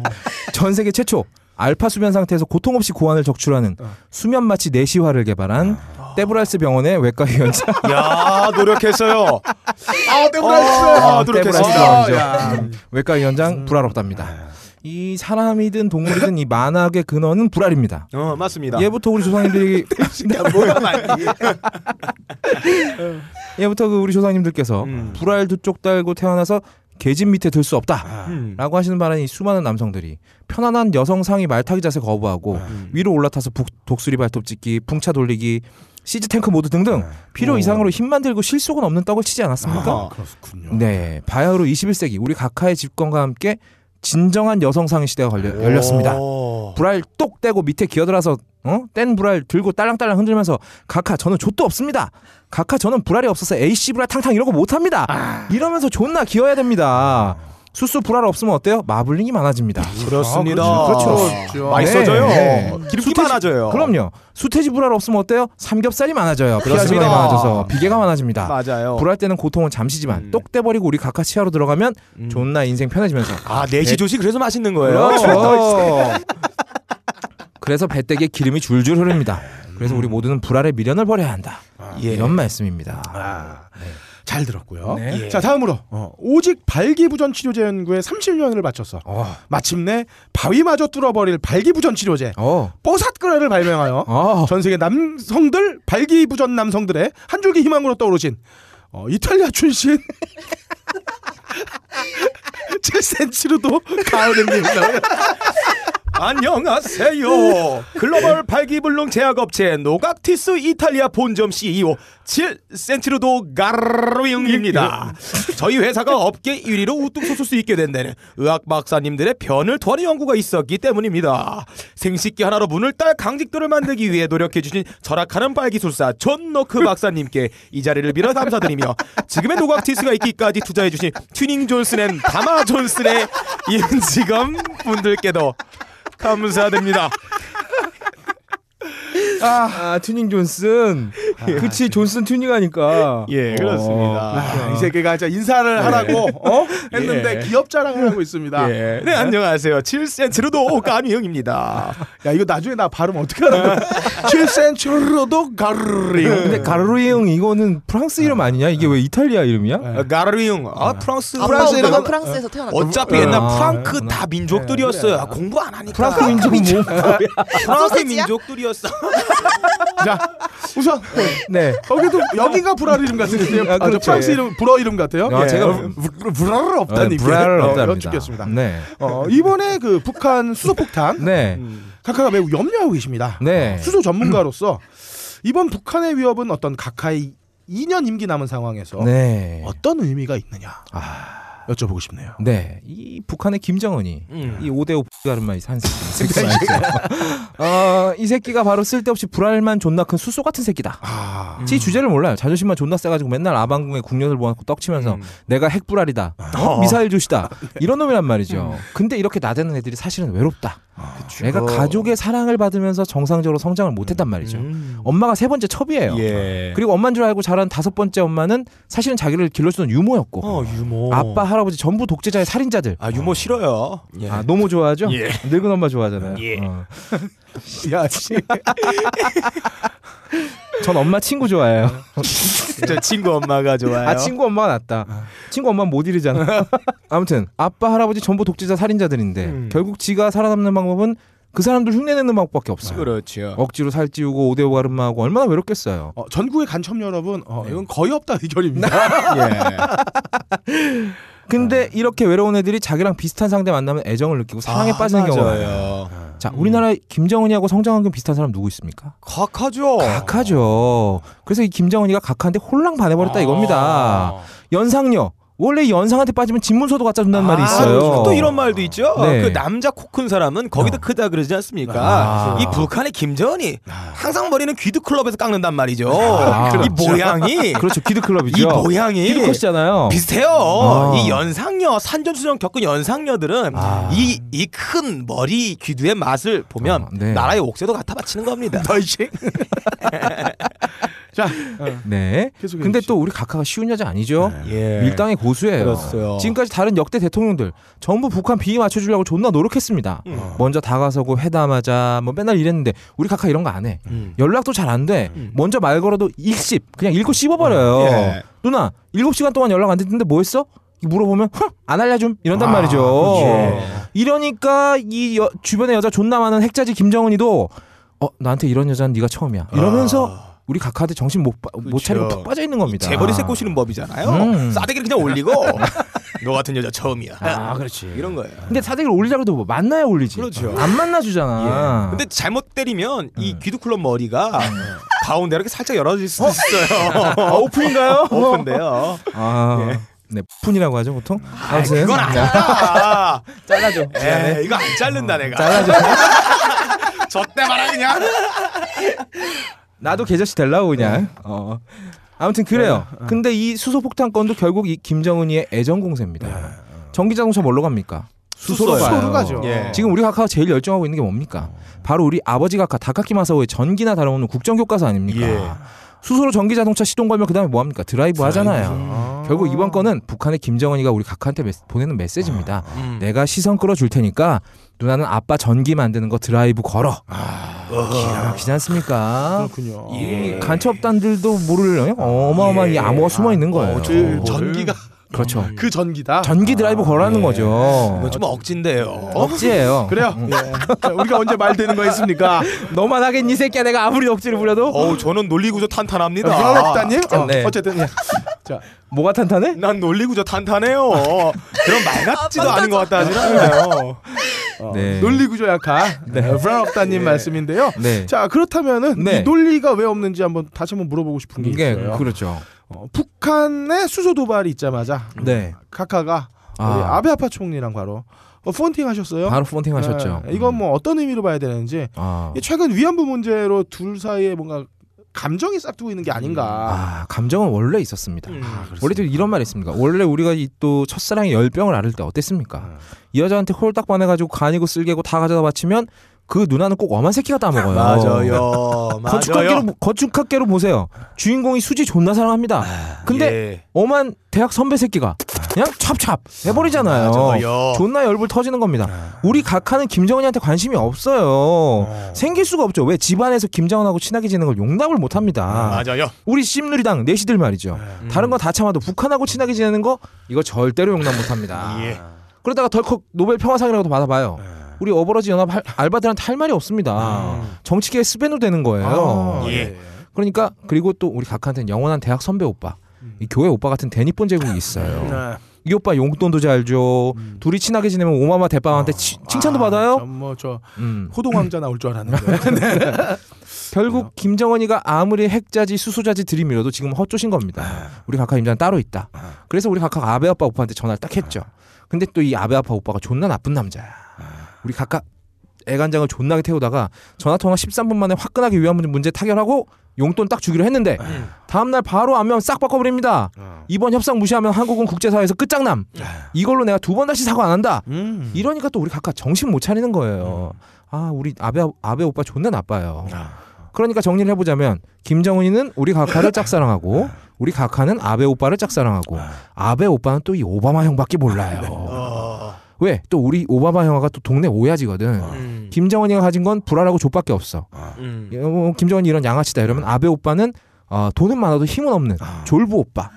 전 세계 최초 알파 수면 상태에서 고통 없이 고안을 적출하는 수면 마취 내시화를 개발한 떼브랄스 병원의 외과 위원장. 야, 노력했어요. 아 아, 떼브랄스. 노력했습니다. 병원이죠. 음, 외과 위원장 불알없답니다. 이 사람이든 동물이든 이 만악의 근원은 불알입니다. 어, 맞습니다. 예부터 우리 조상님들이 뭐야, 많이. 예부터 그 우리 조상님들께서 음. 불알 두 쪽 달고 태어나서 계집 밑에 들 수 없다. 음. 라고 하시는 바람에 이 수많은 남성들이 편안한 여성 상의 말타기 자세 거부하고 음. 위로 올라타서 북- 독수리 발톱 찍기, 풍차 돌리기, 시즈 탱크 모드 등등 필요 오. 이상으로 힘만 들고 실속은 없는 떡을 치지 않았습니까? 아하. 그렇군요. 네, 바야흐로 21세기 우리 각하의 집권과 함께 진정한 여성 상의 시대가 걸려, 열렸습니다. 오. 불알 똑 떼고 밑에 기어들어서 어? 뗀 불알 들고 딸랑딸랑 흔들면서 각하 저는 족도 없습니다. 각하 저는 불알이 없어서 AC 불알 탕탕 거 못합니다. 이러면서 존나 기어야 됩니다. 수수 불알 없으면 어때요? 마블링이 많아집니다. 그렇습니다. 아, 그렇죠. 그렇죠. 그렇죠. 맛있어져요. 네. 기름기 수태지- 많아져요. 그럼요. 수태지 불알 없으면 어때요? 삼겹살이 많아져요. 그렇습니다. 많아져서 비계가 많아집니다. 맞아요. 불알 때는 고통은 잠시지만 음. 똑 떼버리고 우리 각하 치아로 들어가면 음. 존나 인생 편해지면서 아, 내시조시 그래서 맛있는 거예요. 그렇죠. 그래서 배때기에 기름이 줄줄 흐릅니다. 그래서 우리 모두는 불알의 미련을 버려야 한다. 예. 이런 말씀입니다. 아, 잘 들었고요. 네. 자 다음으로 어, 오직 발기부전 치료제 연구에 30년을 바쳤어. 어, 마침내 바위마저 뚫어버릴 발기부전 치료제 어, 뽀삿그레를 발명하여 어. 전 세계 남성들 발기부전 남성들의 한 줄기 희망으로 떠오르신 어, 이탈리아 출신 7cm로도 가을행님입니다. 안녕하세요. 글로벌 발기불능 제약업체 노각티스 이탈리아 본점 CEO 7센티로도 가르윙입니다. 저희 회사가 업계 1위로 우뚝 솟을 수 있게 된 데는 의학 박사님들의 변을 토하는 연구가 있었기 때문입니다. 생식기 하나로 문을 딸 강직도를 만들기 위해 노력해주신 철학하는 발기술사 존 노크 박사님께 이 자리를 빌어 감사드리며 지금의 노각티스가 있기까지 투자해주신 튜닝 존슨 앤 다마 존슨의 임직원 분들께도 감사드립니다. 아, 튜닝 존슨. 그치, 존슨 튜닝 하니까. 예, 그렇습니다. 아, 이 새끼가 진짜 인사를 하라고 어? 했는데 예. 기업 자랑을 하고 있습니다. 예. 네, 안녕하세요. 7센트로도 까미형입니다. 야 이거 나중에 나 발음 어떻게 하는 거야? 7cm로도 가르링. 근데 가르르잉 이거는 프랑스 이름 아니냐? 이게 왜 이탈리아 이름이야? 어, 가르용. 아, 프랑스. 아빠 프랑스 엄마가 이름은- 프랑스에서 태어났다. 어차피 아, 옛날 아, 프랑크. 다 민족들이었어요. 아, 공부 안 하니까. 프랑스 민족은 뭐? 프랑스 소세지야? 민족들이었어. 자 우선 네. 거기도 여기가 불알 이름 같은데요. 아, 그렇죠. 프랑스 이름 불어 이름 같아요. 아, 예. 제가 어, 불- 불알은 없다니. 브라를 어, 없답니다. 여쭙겠습니다. 네. 어, 이번에 그 북한 수소폭탄 네. 카카가 매우 염려하고 계십니다. 네. 수소 전문가로서 이번 북한의 위협은 어떤 각하의 2년 임기 남은 상황에서 네. 어떤 의미가 있느냐 아. 여쭤보고 싶네요. 네. 이 북한의 김정은이 음. 이 5대5 가른마이 한 새끼. 새끼 어, 이 새끼가 바로 쓸데없이 불알만 존나 큰 수소 같은 새끼다. 아, 지 주제를 몰라요. 자존심만 존나 세가지고 맨날 아방궁에 국녀들 모아놓고 떡치면서 음. 내가 핵불알이다. 어? 미사일 조시다. 이런 놈이란 말이죠. 근데 이렇게 나대는 애들이 사실은 외롭다. 내가 가족의 사랑을 받으면서 정상적으로 성장을 못했단 말이죠. 음. 엄마가 세 번째 첩이에요. 예. 그리고 엄마인 줄 알고 자란 다섯 번째 엄마는 사실은 자기를 길러주던 유모였고 어, 유모. 아빠 할아버지 전부 독재자의 살인자들. 아, 유모 싫어요. 예. 아 너무 좋아하죠? 예. 늙은 엄마 좋아하잖아요. 예. 어. 야, 씨. 전 엄마 친구 좋아해요. 저 친구 엄마가 좋아요. 아 친구 엄마가 낫다. 친구 엄마 못 이르잖아. 아무튼 아빠 할아버지 전부 독재자 살인자들인데 음. 결국 지가 살아남는 방법은 그 사람들 흉내내는 방법밖에 없어요. 그렇죠. 억지로 살찌우고 오대오 가름마하고 얼마나 외롭겠어요. 어, 전국의 간첩 여러분, 어, 이건 거의 없다 의견입니다. 예. 근데 이렇게 외로운 애들이 자기랑 비슷한 상대 만나면 애정을 느끼고 사랑에 아, 빠지는 경우가 많아요. 맞아요. 자, 우리나라 에 김정은이하고 성장환경 비슷한 사람 누구 있습니까? 각하죠. 각하죠. 그래서 이 김정은이가 각하한테 홀랑 반해버렸다 아. 이겁니다. 연상녀. 원래 이 연상한테 빠지면 집문서도 갖다 준다는 말이 아, 있어요. 또 이런 말도 있죠. 네. 그 남자 코 큰 사람은 거기도 어. 크다 그러지 않습니까? 아. 이 북한의 김정은이 항상 머리는 귀드 클럽에서 깎는단 말이죠. 아, 이 그렇죠. 모양이 그렇죠. 기드클럽이죠. 이 모양이 기드컷이잖아요. 비슷해요. 아. 이 연상녀 산전수전 겪은 연상녀들은 아. 이이 큰 머리 귀두의 맛을 보면 아, 네. 나라의 옥새도 갖다 바치는 겁니다. 자, 어, 네. 근데. 또 우리 각하가 쉬운 여자 아니죠. 예. 밀당의 고수예요. 그렇어요. 지금까지 다른 역대 대통령들 전부 북한 비위 맞춰주려고 존나 노력했습니다. 음. 먼저 다가서고 회담하자 뭐 맨날 이랬는데 우리 각하 이런 거 안 해. 음. 연락도 잘 안 돼. 음. 먼저 말 걸어도 일십 그냥 읽고 씹어버려요. 예. 누나 일곱 시간 동안 연락 안 됐는데 뭐 했어? 물어보면 흥, 안 알려줌 이런단 아, 말이죠. 그렇죠. 이러니까 이 여- 주변에 여자 존나 많은 핵자지 김정은이도 어 나한테 이런 여자는 네가 처음이야. 이러면서 아. 우리 각하한테 정신 못, 빠- 못 그렇죠. 차리고 푹 빠져 있는 겁니다. 재벌이 새 꼬시는 법이잖아요. 음. 싸대기를 그냥 올리고 너 같은 여자 처음이야. 아, 그렇지. 이런 거예요. 근데 사대기를 올리자 그래도 뭐 만나야 올리지. 그렇죠. 안 만나주잖아. 예. 근데 잘못 때리면 이 음. 귀두클럽 머리가 가운데 이렇게 살짝 열어질 수 있어요. 아, 오픈인가요? 오픈데요. 아, 예. 네, 푼이라고 하죠 보통. 아, 그건 아니다. 잘라줘. 에 이거 안 자른다 내가. 잘라줘. 저때 말아 그냥. 나도 계절씨 될라고 그냥. 어. 아무튼 그래요. 근데 이 수소 폭탄 건도 결국 이 김정은이의 애정 공세입니다. 전기 자동차 뭘로 갑니까? 수소로. 수소로 가죠. 예. 지금 우리 각하가 제일 열정하고 있는 게 뭡니까? 바로 우리 아버지 각하 다카키 마사오의 전기나 다름없는 국정 교과서 아닙니까? 예. 수소로 전기 자동차 시동 걸면 그다음에 뭐 합니까? 드라이브 하잖아요. 결국 이번 건은 북한의 김정은이가 우리 각하한테 메시- 보내는 메시지입니다. 음. 내가 시선 끌어줄 테니까 누나는 아빠 전기 만드는 거 드라이브 걸어. 기가 막히지 않습니까? 그렇군요. 이 간첩단들도 모를 어마어마한 이 암호가 숨어 있는 거예요. 그 전기가 그렇죠. 그 전기다. 전기 드라이브 걸라는 거죠. 이건 좀 억진데요. 억지예요. 그래요. 예. 우리가 언제 말 되는 거 있습니까? 너만 하겠니 새끼야 내가 아무리 억지를 부려도 어우 저는 논리구조 탄탄합니다. 브라럽다님. 어, 네. 어쨌든 예. 자 뭐가 탄탄해? 난 논리구조 탄탄해요. 그런 말 같지도 않은 것 같다 하진 않아요. 어, 네. 논리 구조 약한 네. 브라럽다님 말씀인데요. 네. 자 그렇다면은 네. 이 논리가 왜 없는지 한번 다시 한번 물어보고 싶은 게 이게 있어요. 그렇죠. 어, 북한의 수소 도발이 있자마자 네. 카카가 아. 우리 아베 아파 총리랑 바로 어, 폰팅 하셨어요. 바로 폰팅 하셨죠. 네, 이건 뭐 어떤 의미로 봐야 되는지 아. 이 최근 위안부 문제로 둘 사이에 뭔가 감정이 싹두고 있는 게 아닌가. 아, 감정은 원래 있었습니다. 음. 원래 또 이런 말이 있습니다. 원래 우리가 이또 첫사랑의 열병을 앓을 때 어땠습니까? 이 여자한테 홀딱 반해가지고 간이고 쓸개고 다 가져다 바치면 그 누나는 꼭 엄한 새끼가 따먹어요. 맞아요. 건축학계로 건축학계로 보세요. 주인공이 수지 존나 사랑합니다. 근데 예. 엄한 대학 선배 새끼가 그냥 찹찹 해버리잖아요. 맞아요. 존나 열불 터지는 겁니다. 우리 각하는 김정은이한테 관심이 없어요. 생길 수가 없죠. 왜 집안에서 김정은하고 친하게 지내는 걸 용납을 못 합니다. 맞아요. 우리 씹누리당 내시들 말이죠. 다른 건 다 참아도 북한하고 친하게 지내는 거 이거 절대로 용납 못 합니다. 예. 그러다가 덜컥 노벨 평화상이라도 받아봐요. 우리 어버러지 연합 할- 알바들한테 할 말이 없습니다. 정치계의 스벤으로 되는 거예요. 아, 예. 그러니까 그리고 또 우리 각하한테는 영원한 대학 선배 오빠, 이 교회 오빠 같은 대니폰 제국이 있어요. 네. 이 오빠 용돈도 잘 줘. 둘이 친하게 지내면 오마마 대빵한테 치- 칭찬도 받아요. 뭐저 음. 호동 왕자 나올 줄 알았는데. 결국 김정은이가 아무리 핵자지 수소자지 들이밀어도 지금 헛조신 겁니다. 우리 각하 임자는 따로 있다. 그래서 우리 각하가 아베 아빠 오빠한테 전화를 딱 했죠. 근데 또 이 아베 아빠 오빠가 존나 나쁜 남자야. 우리 각하 애간장을 존나게 태우다가 전화 통화 13분 만에 화끈하게 위안 문제 타결하고 용돈 딱 주기로 했는데 다음날 바로 안면 싹 바꿔버립니다. 이번 협상 무시하면 한국은 국제사회에서 끝장남. 이걸로 내가 두 번 다시 사과 안 한다. 음. 이러니까 또 우리 각하 정신 못 차리는 거예요. 아 우리 아베 아베 오빠 존나 나빠요. 그러니까 정리를 해보자면 김정은이는 우리 각하를 짝사랑하고 우리 각하는 아베 오빠를 짝사랑하고 아베 오빠는 또 이 오바마 형밖에 몰라요. 어. 왜? 또 우리 오바마 형아가 또 동네 오야지거든. 음. 김정은이가 가진 건 불알하고 족밖에 없어. 음. 어, 김정은이 이런 양아치다 이러면 아베 오빠는 어, 돈은 많아도 힘은 없는 졸부 오빠.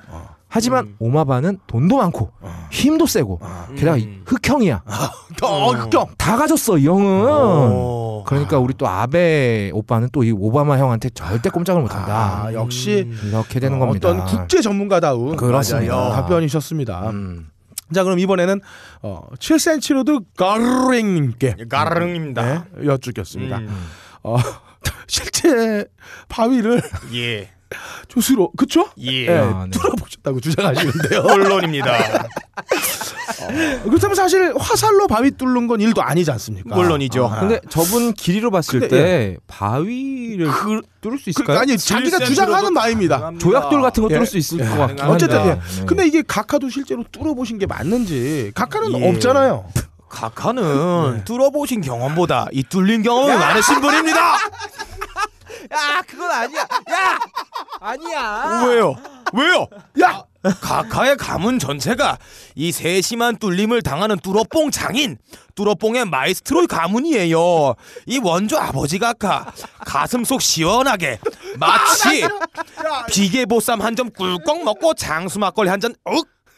하지만 음. 오마바는 돈도 많고 힘도 세고 게다가 음. 흑형이야. 어, 극경. 다 가졌어 이 형은. 어. 그러니까 우리 또 아베 오빠는 또 이 오바마 형한테 절대 꼼짝을 못한다. 아, 역시 이렇게 되는 어, 겁니다. 어떤 국제 전문가다운 그렇습니다. 답변이셨습니다. 음. 자 그럼 이번에는 어, 7cm 로드 가르랭님께 가릉입니다. 네, 여쭙겠습니다. 음. 어, 실제 바위를 예. 좆으로 그쵸? 예. 예, 아, 네. 뚫어보셨다고 주장하시는데요. 물론입니다. 그렇다면 사실 화살로 바위 뚫는 건 일도 아니지 않습니까? 물론이죠. 아. 근데 저분 길이로 봤을 근데, 때 바위를 그, 뚫을 수 그, 있을까요? 아니 자기가 7cm 주장하는. 가능합니다. 조약돌 같은 거 뚫을 예. 수 있을 예. 것 한데. 어쨌든 예. 네. 근데 이게 각하도 실제로 뚫어보신 게 맞는지 각하는 예. 없잖아요. 각하는 뚫어보신 경험보다 이 뚫린 경험이 많으신 분입니다. 야, 그건 아니야. 야, 아니야. 왜요? 왜요? 야, 각하의 가문 전체가 이 세심한 뚫림을 당하는 뚫어뽕 장인, 뚫어뽕의 마에스트로의 가문이에요. 이 원조 아버지 각하 가슴 속 시원하게 마치 비계보쌈 한 점 꿀꺽 먹고 장수 막걸리 한잔욱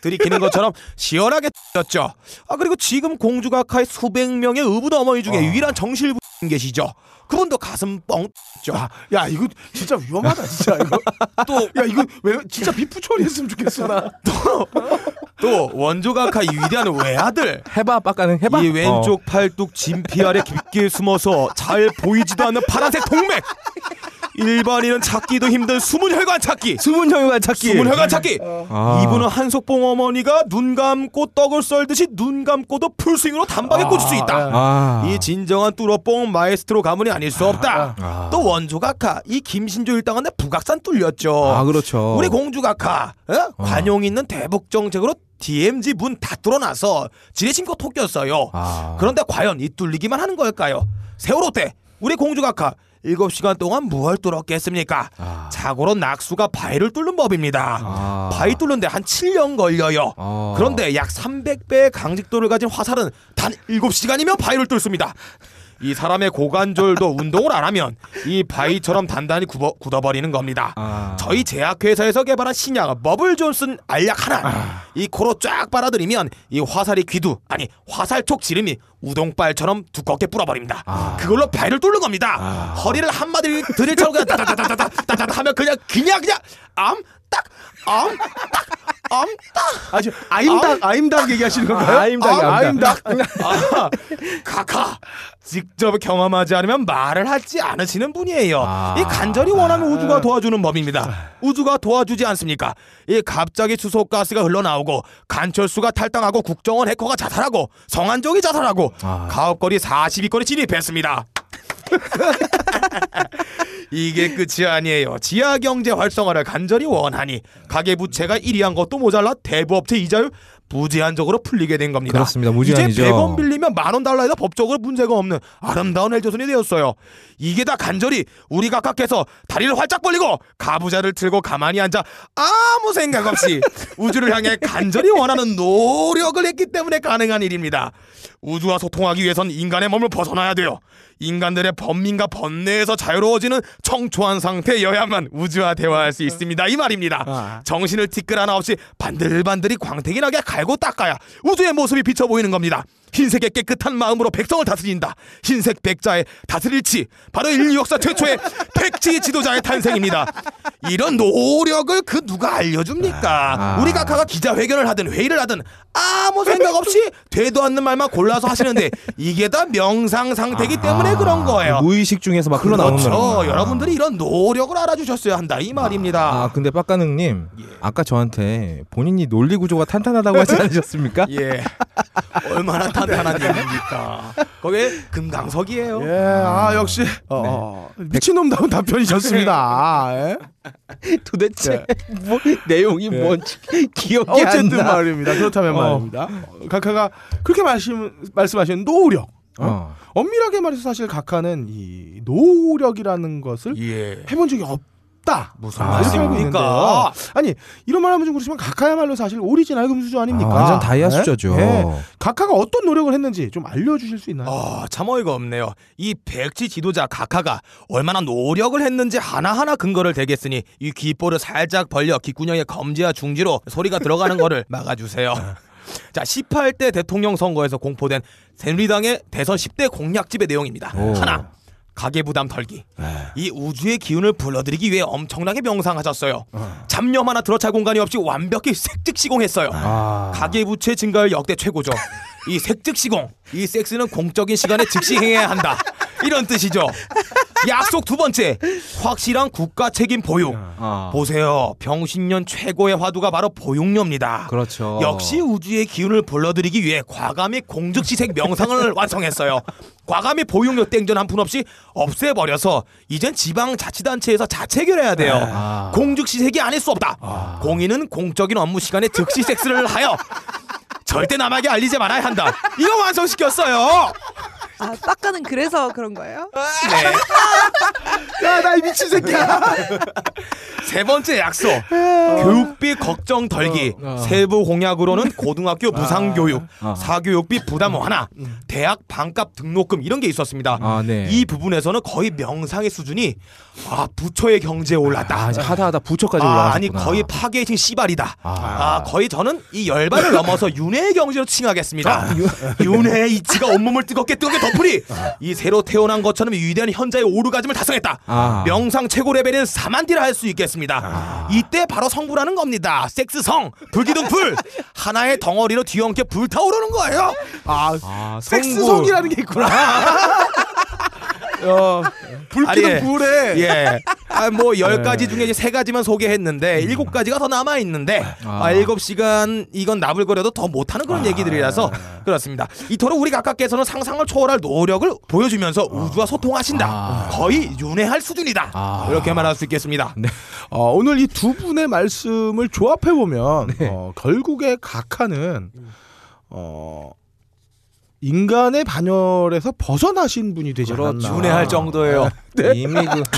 들이키는 것처럼 시원하게 떴죠. 아 그리고 지금 공주 각하의 수백 명의 의붓 어머니 중에 유일한 정실분 계시죠. 그분도 가슴 뻥 죠. 야, 야 이거 진짜 위험하다 진짜 이거. 또 야 이거 왜 진짜 비프 처리했으면 좋겠어 나. 또 원조 각하 이 위대한 외아들 해봐, 빡가는 해봐. 이 왼쪽 팔뚝 진피 아래 깊게 숨어서 잘 보이지도 않는 파란색 동맥. 일반인은 찾기도 힘든 숨은 혈관 찾기. 숨은 혈관 찾기. 숨은 혈관 찾기. 아. 이분은 한석봉 어머니가 눈 감고 떡을 썰듯이 눈 감고도 풀스윙으로 단박에 꽂을 수 있다. 아. 이 진정한 뚜러뽕 마에스트로 가문이 아닐 수 없다. 아. 또 원조 각하 이 김신조 일당한테 북악산 뚫렸죠. 아, 그렇죠. 우리 공주 각하 어? 관용 있는 대북 정책으로 DMZ 문 다 뚫어놔서 지레신고 토꼈어요. 아. 그런데 과연 이 뚫리기만 하는 걸까요? 세월호 때 우리 공주 각하 7시간 동안 무얼 뚫었겠습니까? 아. 자고로 낙수가 바위를 뚫는 법입니다. 아. 바위 뚫는데 한 7년 걸려요. 아. 그런데 약 300배의 강직도를 가진 화살은 단 7시간이면 바위를 뚫습니다. 이 사람의 고관절도 운동을 안 하면 이 바위처럼 단단히 굽어, 굳어버리는 겁니다. 아. 저희 제약회사에서 개발한 신약 버블 존슨 알약 하나 아. 이 코로 쫙 빨아들이면 이 화살이 귀두 아니 화살촉 지름이 우동빨처럼 두껍게 불어버립니다. 아. 그걸로 바위를 뚫는 겁니다. 허리를 한마디 드릴처럼 그냥 따다다다다다다 하면 그냥 그냥 그냥 암 딱 암 딱 암딱 아주 아임닭 아임닭 얘기하시는 건가요? 아임닭이 아, 아임닭. 아, 카카 직접 경험하지 않으면 말을 하지 않으시는 분이에요. 아. 이 간절히 원하면 우주가 도와주는 법입니다. 우주가 도와주지 않습니까? 이 갑자기 수소가스가 흘러나오고 간철수가 탈당하고 국정원 해커가 자살하고 성한종이 자살하고 아. 가업거리 42건이 진입했습니다. 이게 끝이 아니에요. 지하 경제 활성화를 간절히 원하니 가계 부채가 1위한 것도 모자라 대부업체 이자율 무제한적으로 풀리게 된 겁니다. 그렇습니다. 무제한이죠. 이제 100원 빌리면 만 원 달러에도 법적으로 문제가 없는 아름다운 헬조선이 되었어요. 이게 다 간절히 우리 각각께서 다리를 활짝 벌리고 가부자를 들고 가만히 앉아 아무 생각 없이 우주를 향해 간절히 원하는 노력을 했기 때문에 가능한 일입니다. 우주와 소통하기 위해선 인간의 몸을 벗어나야 돼요. 인간들의 번민과 번뇌에서 자유로워지는 청초한 상태여야만 우주와 대화할 수 있습니다. 이 말입니다. 아. 정신을 티끌 하나 없이 반들반들이 광택이 나게 갈고 닦아야 우주의 모습이 비쳐 보이는 겁니다. 흰색의 깨끗한 마음으로 백성을 다스린다. 흰색 백자의 다스릴치 바로 인류 역사 최초의 백지 지도자의 탄생입니다. 이런 노력을 그 누가 알려줍니까? 아. 우리 각하가 기자회견을 하든 회의를 하든 아무 생각 없이 되도 않는 말만 골라서 하시는데 이게 다 명상 상태이기 때문에 그런 거예요. 무의식 중에서 막 흘러나오는 그렇죠. 거구나. 여러분들이 이런 노력을 알아주셨어야 한다 이 말입니다. 아 근데 빡가능님 예. 아까 저한테 본인이 논리 구조가 탄탄하다고 하지 않으셨습니까? 예. 얼마나 탄탄한 얘기입니까? 거기에 금강석이에요. 예, 아 역시 어, 어, 미친놈다운 답변이셨습니다. 아, 예? 도대체 뭐 내용이 예. 뭔지 기억이 어쨌든 안 나. 말입니다. 그렇다면 어. 말입니다. 어, 각하가 그렇게 말씀 말씀하신 노력. 어? 어. 엄밀하게 말해서 사실 각하는 이 노력이라는 것을 예. 해본 적이 없 다. 무슨 아, 이렇게 알고 말씀입니까? 있는데요. 아니 이런 말하면 좀 그렇지만 각하야말로 사실 오리지널 금수저 아닙니까? 아, 완전 다이아 예? 수저죠. 예. 각하가 어떤 노력을 했는지 좀 알려주실 수 있나요? 아, 참 어이가 없네요. 이 백지 지도자 각하가 얼마나 노력을 했는지 하나하나 근거를 대겠으니 이 귓볼을 살짝 벌려 귓구녕에 검지와 중지로 소리가 들어가는 거를 막아주세요. 자, 18대 대통령 선거에서 공포된 새누리당의 대선 10대 공약집의 내용입니다. 오. 하나, 가계 부담 털기. 이 우주의 기운을 불러들이기 위해 엄청나게 명상하셨어요. 잡념 하나 들어찰 공간이 없이 완벽히 색즉 시공했어요. 아. 가계 부채 증가율 역대 최고죠. 이 색즉 시공, 이 섹스는 공적인 시간에 즉시 행해야 한다. 이런 뜻이죠. 약속 두 번째, 확실한 국가 책임 보육. 아. 보세요. 병신년 최고의 화두가 바로 보육료입니다. 그렇죠. 역시 우주의 기운을 불러들이기 위해 과감히 공즉시색 명상을 완성했어요. 과감히 보육료 땡전 한 푼 없이 없애버려서 이젠 지방자치단체에서 자체결해야 돼요. 아. 공즉시색이 아닐 수 없다. 공인은 공적인 업무 시간에 즉시 섹스를 하여 절대 남에게 알리지 말아야 한다. 이거 완성시켰어요. 아, 빡가는 그래서 그런 거예요? 네. 야, 나 이 미친 새끼야. 세 번째 약속. 교육비 걱정 덜기. 어, 어. 세부 공약으로는 고등학교 무상교육, 아. 사교육비 부담 완화, 대학 반값 등록금 이런 게 있었습니다. 아, 네. 이 부분에서는 거의 명상의 수준이 아 부처의 경제에 올랐다. 아, 이제 하다 하다 부처까지 아, 올라가셨구나. 아니 거의 파괴신 씨발이다. 아. 아. 거의 저는 이 열반을 넘어서 윤회의 경지로 칭하겠습니다. 윤회의 이치가 온몸을 뜨겁게 뜨겁게 덮으니 이 새로 태어난 것처럼 위대한 현자의 오르가즘을 달성했다. 아. 명상 최고 레벨인 사만디라 할 수 있겠습니다. 이때 바로 성불이라는 겁니다. 섹스 성, 불기둥 불 하나의 덩어리로 뒤엉켜 불타오르는 거예요. 아, 아, 섹스 성이라는 게 있구나. 어, 아니, 불에 예. 아, 뭐, 열 가지 중에 이제 세 가지만 소개했는데, 일곱 가지가 더 남아 있는데, 아. 아, 일곱 시간 이건 나불거려도 더 못하는 그런 얘기들이라서, 그렇습니다. 이토록 우리 각하께서는 상상을 초월할 노력을 보여주면서 우주와 소통하신다. 아. 거의 윤회할 수준이다. 아. 이렇게 말할 수 있겠습니다. 어, 오늘 이 두 분의 말씀을 조합해 보면 네. 어, 결국에 각하는 어, 인간의 반열에서 벗어나신 분이 되지 그렇죠. 않았나. 분해할 정도예요. 이미 그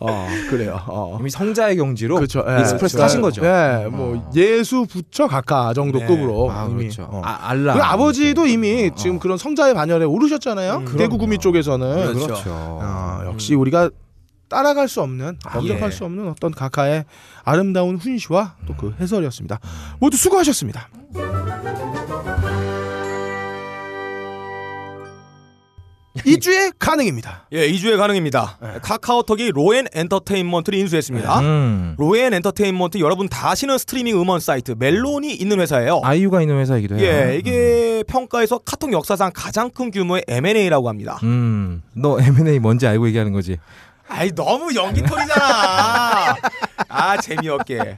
어, 그래요. 어. 이미 성자의 경지로 그렇죠. 예, express 그렇죠. 타신 거죠. 예, 뭐 예수 부처 각하 정도 네. 급으로 아, 이미. 그렇죠. 어. 아, 알라. 아버지도 이미 어. 지금 그런 성자의 반열에 오르셨잖아요. 음, 대구구미 쪽에서는. 그렇죠. 그렇죠. 아, 역시 우리가 따라갈 수 없는 아, 범접할 예. 수 없는 어떤 각하의 아름다운 훈시와 또 그 해설이었습니다. 모두 수고하셨습니다. 이주의 가능입니다. 예, 2주에 가능입니다. 카카오톡이 로엔 엔터테인먼트를 인수했습니다. 음. 로엔 엔터테인먼트 여러분 다 아시는 스트리밍 음원 사이트 멜론이 있는 회사예요. 아이유가 있는 회사이기도 해요. 예, 이게 평가에서 카톡 역사상 가장 큰 규모의 M&A라고 합니다. 음. 너 M&A 뭔지 알고 얘기하는 거지? 아이 너무 연기 톤이잖아. 아 재미없게.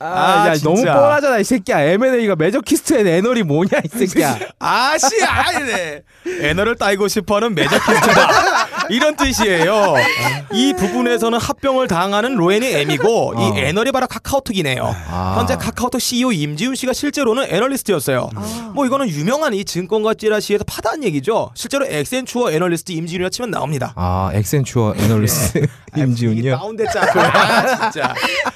아, 야, 진짜. 너무 뻔하잖아, 이 새끼야. M&A가 매저키스트의 애널이 뭐냐, 이 새끼야. 아씨 아니네. 애너를 따이고 싶어하는 매저키스트다. 이런 뜻이에요. 이 부분에서는 합병을 당하는 로엔이 M이고 어. 이 애널이 바로 카카오톡이네요. 아. 현재 카카오톡 CEO 임지훈 씨가 실제로는 애널리스트였어요. 뭐 이거는 유명한 이 증권가 찌라시에서 파다한 얘기죠. 실제로 Accenture 애널리스트 임지훈이라 치면 나옵니다. 아, Accenture 애널리스트 이게 임지훈이요. 다운됐잖아. 아, 진짜.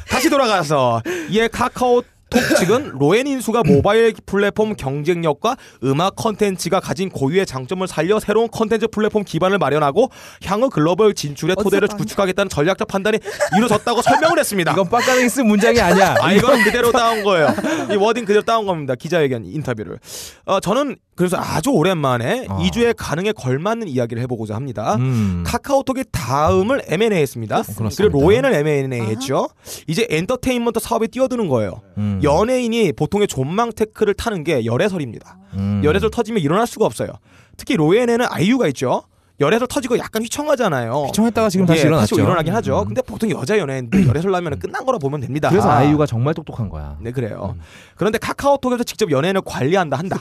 다시 돌아가서 이에 카카오 톡 측은 로엔 인수가 모바일 플랫폼 경쟁력과 음악 컨텐츠가 가진 고유의 장점을 살려 새로운 컨텐츠 플랫폼 기반을 마련하고 향후 글로벌 진출의 토대를. 구축하겠다는 전략적 판단이 이루어졌다고 설명을 했습니다. 이건 빡가능이 쓴 문장이 아니야. 아 이건 그대로 따온 거예요. 이 wording 그대로 따온 겁니다. 기자회견 인터뷰를. 어 저는 그래서 아주 오랜만에 어. 2주의 가능에 걸맞는 이야기를 해보고자 합니다. 음. 카카오톡이 다음을 M&A 했습니다. 그렇습니다. 그리고 로엔을 M&A 했죠. 이제 엔터테인먼트 사업에 뛰어드는 거예요. 음. 연예인이 보통의 존망 tech를 타는 게 열애설입니다. 음. 열애설 터지면 일어날 수가 없어요. 특히 로엔에는 아이유가 있죠. 열애설 터지고 약간 휘청하잖아요. 휘청했다가 지금 다시 예, 일어났죠. 일어나긴 하죠. 음. 근데 보통 여자 연예인들 열애설 나면 끝난 거라 보면 됩니다. 그래서 아이유가 정말 똑똑한 거야. 네 그래요. 그런데 카카오톡에서 직접 연예인을 관리한다 한다.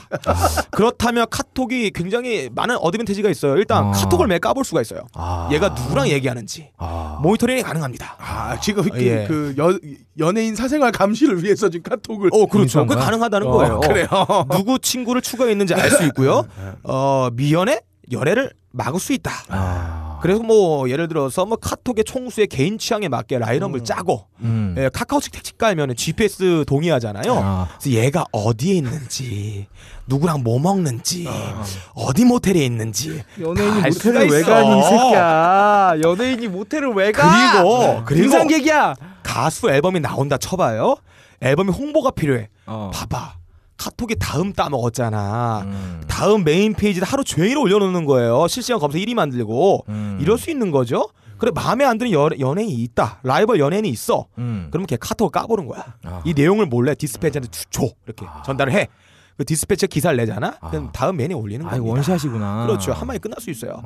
그렇다면 카톡이 굉장히 많은 어드밴티지가 있어요. 일단 아. 카톡을 매 까볼 수가 있어요. 아. 얘가 누구랑 얘기하는지 아. 모니터링이 가능합니다. 아, 지금 그, 예. 그 여, 연예인 사생활 감시를 위해서 지금 카톡을 어 그렇죠. 그? 가능하다는 어, 거예요. 그래요. 누구 친구를 추가했는지 알 수 있고요. 어 미연에 열애를 막을 수 있다. 아. 그래서 뭐 예를 들어서 뭐 카톡의 총수의 개인 취향에 맞게 라인업을 짜고 음. 예, 카카오 측 택시 깔면은 GPS 동의하잖아요. 아. 그래서 얘가 어디에 있는지 누구랑 뭐 먹는지 어디 모텔에 있는지 연예인이 모텔을 왜 있어. 가니 이 새끼야. 연예인이 모텔을 왜 가? 그리고 그리고 등산객이야. 가수 앨범이 나온다 쳐봐요. 앨범이 홍보가 필요해. 어. 봐봐. 카톡이 다음 따먹었잖아. 음. 다음 메인 페이지에 하루 종일 올려놓는 거예요. 실시간 검색 1위 만들고 음. 이럴 수 있는 거죠. 그래 마음에 안 드는 연, 연예인이 있다. 라이벌 연예인이 있어. 음. 그러면 걔 카톡을 까보는 거야. 아. 이 내용을 몰래 디스패치한테 주- 줘 이렇게 전달을 해. 그 디스패치가 기사를 내잖아. 아. 그럼 다음 메인에 올리는 겁니다. 원샷이구나. 그렇죠. 한 방에 끝날 수 있어요.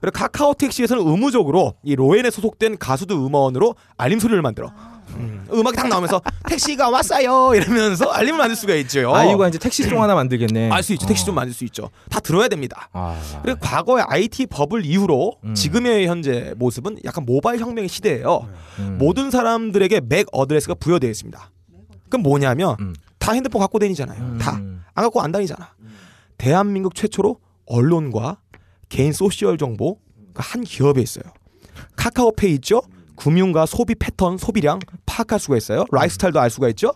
그리고 카카오 택시에서는 의무적으로 이 로엔에 소속된 가수들 음원으로 알림 소리를 만들어. 음, 음악이 딱 나오면서 택시가 왔어요 이러면서 알림을 만들 수가 있죠. 아이유가 이제 택시 song 하나 만들겠네. 알 수 있죠. 택시 좀 만들 수 있죠. 다 들어야 됩니다. 아. 그리고 과거의 IT 버블 이후로 음. 지금의 현재 모습은 약간 모바일 혁명의 시대예요. 음. 모든 사람들에게 MAC address가 부여되어 있습니다. 그럼 뭐냐면 음. 다 핸드폰 갖고 다니잖아요. 음. 다안 갖고 안 다니잖아. 대한민국 최초로 언론과 개인 소셜 정보 가진 기업이 있어요. 카카오페이 있죠. 금융과 소비 패턴, 소비량 파악할 수가 있어요. 라이프스타일도 알 수가 있죠.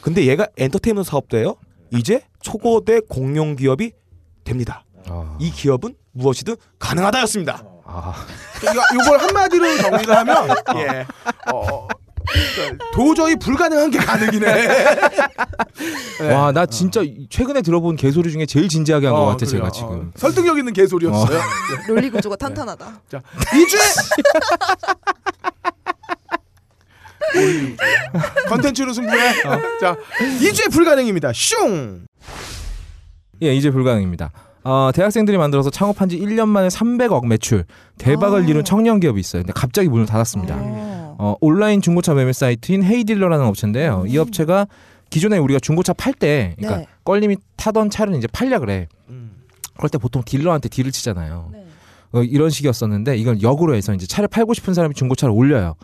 근데 얘가 엔터테인먼트 사업도 해요. 이제 초거대 공룡 기업이 됩니다. 아. 이 기업은 무엇이든 가능하다였습니다. 아. 이거 이걸 한마디로 정리를 하면 예. 어, 그러니까 도저히 불가능한 게 가능이네. 네. 와, 나 진짜 최근에 들어본 개소리 중에 제일 진지하게 한것 어, 같아, 그래요. 제가 어, 지금. 설득력 있는 개소리였어요. 논리 구조가 탄탄하다. 자, 이주에 컨텐츠로 승부해. 자, 이주에 불가능입니다. 슝. 예, 이제 불가능입니다. 어, 대학생들이 만들어서 창업한 지 1년 만에 300억 매출, 대박을 아. 이룬 청년 기업이 있어요. 근데 갑자기 문을 닫았습니다. 어. 어, 온라인 중고차 매매 사이트인 헤이딜러라는 업체인데요. 이 업체가 기존에 우리가 중고차 팔 때, 그러니까 네. 껄림이 타던 차를 이제 팔려 그래. 그럴 때 보통 딜러한테 딜을 치잖아요. 네. 어, 이런 식이었었는데 이걸 역으로 해서 이제 차를 팔고 싶은 사람이 중고차를 올려요.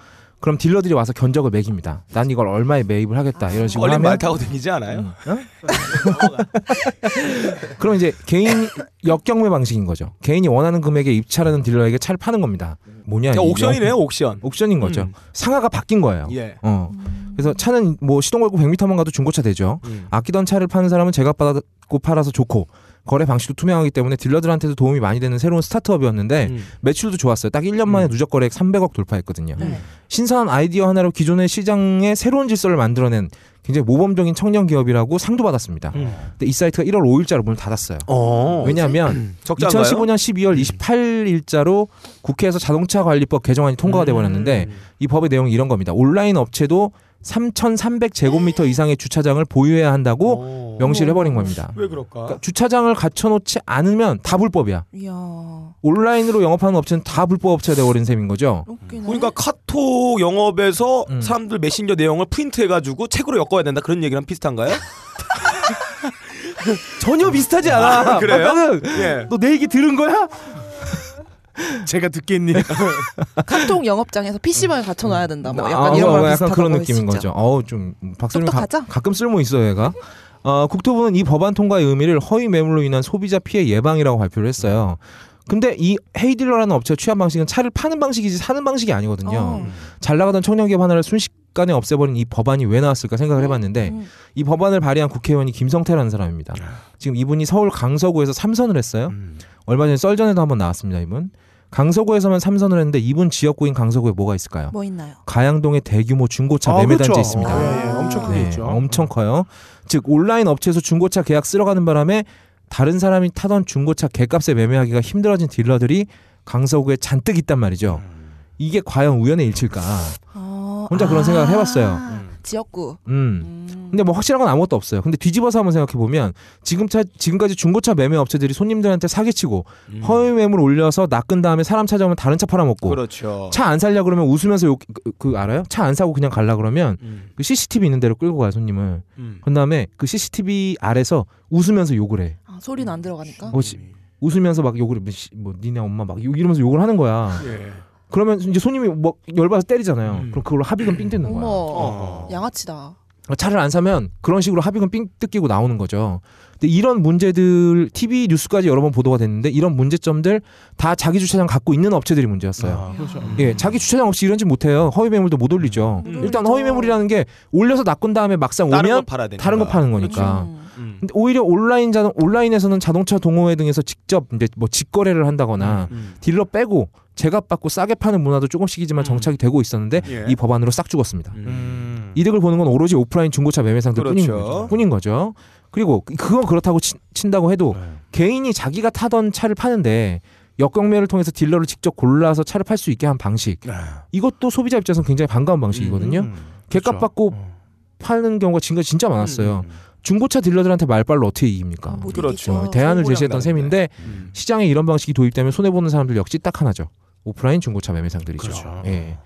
그럼 딜러들이 와서 견적을 매깁니다. 난 이걸 얼마에 매입을 하겠다 이런 식으로 얼린 하면 말 타고 다니지 않아요? 음. 그럼 이제 개인 역경매 방식인 거죠. 개인이 원하는 금액에 입찰하는 딜러에게 차를 파는 겁니다. 뭐냐? 그러니까 이 auction이네요, 역- auction. auction인 거죠. 음. 상하가 바뀐 거예요. 예. 어. 그래서 차는 뭐 시동 걸고 100m만 가도 중고차 되죠. 음. 아끼던 차를 파는 사람은 제값 받고 팔아서 좋고 거래 방식도 투명하기 때문에 딜러들한테도 도움이 많이 되는 새로운 스타트업이었는데 음. 매출도 좋았어요. 딱 1년 만에 누적 거래액 300억 돌파했거든요. 네. 신선한 아이디어 하나로 기존의 시장에 새로운 질서를 만들어낸 굉장히 모범적인 청년 기업이라고 상도 받았습니다. 음. 근데 이 사이트가 1월 5일자로 문을 닫았어요. 어. 왜냐하면 적자인가요? 2015년 12월 28일자로 국회에서 자동차 관리법 개정안이 통과가 돼 버렸는데 음. 이 법의 내용이 이런 겁니다. 온라인 업체도 3,300 제곱미터 이상의 주차장을 보유해야 한다고 오. 명시를 해버린 겁니다. 왜 그럴까? 그러니까 주차장을 갖춰놓지 않으면 다 불법이야. 이야. 온라인으로 영업하는 업체는 다 불법 업체가 돼버린 셈인 거죠. 웃기네. 그러니까 카톡 영업에서 음. 사람들 메신저 내용을 프린트해가지고 책으로 엮어야 된다 그런 얘기랑 비슷한가요? 전혀 비슷하지 않아. 그래요? 예. 너내 얘기 들은 거야? 제가 듣겠니? 카톡 영업장에서 PC방에 갖춰놔야 된다. 뭐 약간 아, 이런 어, 거랑 약간 비슷하다고 그런 느낌인. 거죠. 어우 좀 가, 똑똑하죠? 가끔 쓸모 있어요, 얘가. 어, 국토부는 이 법안 통과의 의미를 허위 매물로 인한 소비자 피해 예방이라고 발표를 했어요. 근데 이 헤이딜러라는 업체가 취한 방식은 차를 파는 방식이지 사는 방식이 아니거든요. 어. 잘 나가던 청년 기업 하나를 순식간에 없애버린 이 법안이 왜 나왔을까 생각을 해봤는데 음. 이 법안을 발의한 국회의원이 김성태라는 사람입니다. 지금 이분이 서울 강서구에서 삼선을 했어요. 음. 얼마 전에 썰전에도 한번 나왔습니다. 이분 강서구에서만 삼선을 했는데 이분 지역구인 강서구에 뭐가 있을까요? 뭐 있나요? 가양동에 대규모 중고차 아, 매매 단지 그렇죠. 있습니다. 예, 예, 엄청 크게 네, 있죠. 엄청 커요. 즉 온라인 업체에서 중고차 계약 쓸어가는 바람에 다른 사람이 타던 중고차 개값에 매매하기가 힘들어진 딜러들이 강서구에 잔뜩 있단 말이죠. 이게 과연 우연의 일치일까? 어, 혼자 그런 생각을 해봤어요. 지역구. 음. 음. 근데 뭐 확실한 건 아무것도 없어요. 근데 뒤집어서 한번 생각해 보면 지금 차 지금까지 중고차 매매 업체들이 손님들한테 사기치고 허위 매물 올려서 낚은 다음에 사람 찾아오면 다른 차 팔아먹고 그렇죠. 차 안 살려 그러면 웃으면서 욕, 그, 그 알아요? 차 안 사고 그냥 갈라 그러면 음. 그 CCTV 있는 데로 끌고 가요 손님을. 음. 그 다음에 그 CCTV 아래서 웃으면서 욕을 해. 아, 소리는 안 들어가니까. 뭐지? 웃으면서 막 욕을 해. 뭐, 씨, 뭐 니네 엄마 막 욕- 이러면서 욕을 하는 거야. 예. 그러면 이제 손님이 뭐 열받아서 때리잖아요. 음. 그럼 그걸로 합의금 삥 뜯는 거야. 어. 양아치다. 차를 안 사면 그런 식으로 합의금 삥 뜯기고 나오는 거죠. 근데 이런 문제들 TV 뉴스까지 여러 번 보도가 됐는데 이런 문제점들 다 자기 주차장 갖고 있는 업체들이 문제였어요. 아. 그렇죠. 예, 자기 주차장 없이 이런지 못해요. 허위 매물도 못 올리죠. 음. 일단 허위 매물이라는 게 올려서 낚은 다음에 막상 다른 거 오면 팔아야 되니까. 다른 거 파는 거니까. 음. 음. 근데 오히려 온라인 자동 온라인에서는 자동차 동호회 등에서 직접 이제 뭐 직거래를 한다거나 음. 딜러 빼고 제값 받고 싸게 파는 문화도 조금씩이지만 음. 정착이 되고 있었는데 예. 이 법안으로 싹 죽었습니다. 음. 이득을 보는 건 오로지 오프라인 중고차 매매상들 뿐인 그렇죠. 거죠. 뿐인 거죠. 그리고 그- 그건 그렇다고 친, 친다고 해도 네. 개인이 자기가 타던 차를 파는데 역경매를 통해서 딜러를 직접 골라서 차를 팔 수 있게 한 방식 네. 이것도 소비자 입장에서 굉장히 반가운 방식이거든요. 음, 객값 그렇죠. 받고 어. 파는 경우가 지금까지 진짜 많았어요. 음. 중고차 딜러들한테 말빨로 어떻게 이깁니까? 아, 못 그렇죠. 이기죠. 대안을 제시했던. 셈인데 음. 시장에 이런 방식이 도입되면 손해 보는 사람들 역시 딱 하나죠. 오프라인 중고차 매매상들이죠. 그렇죠. 예.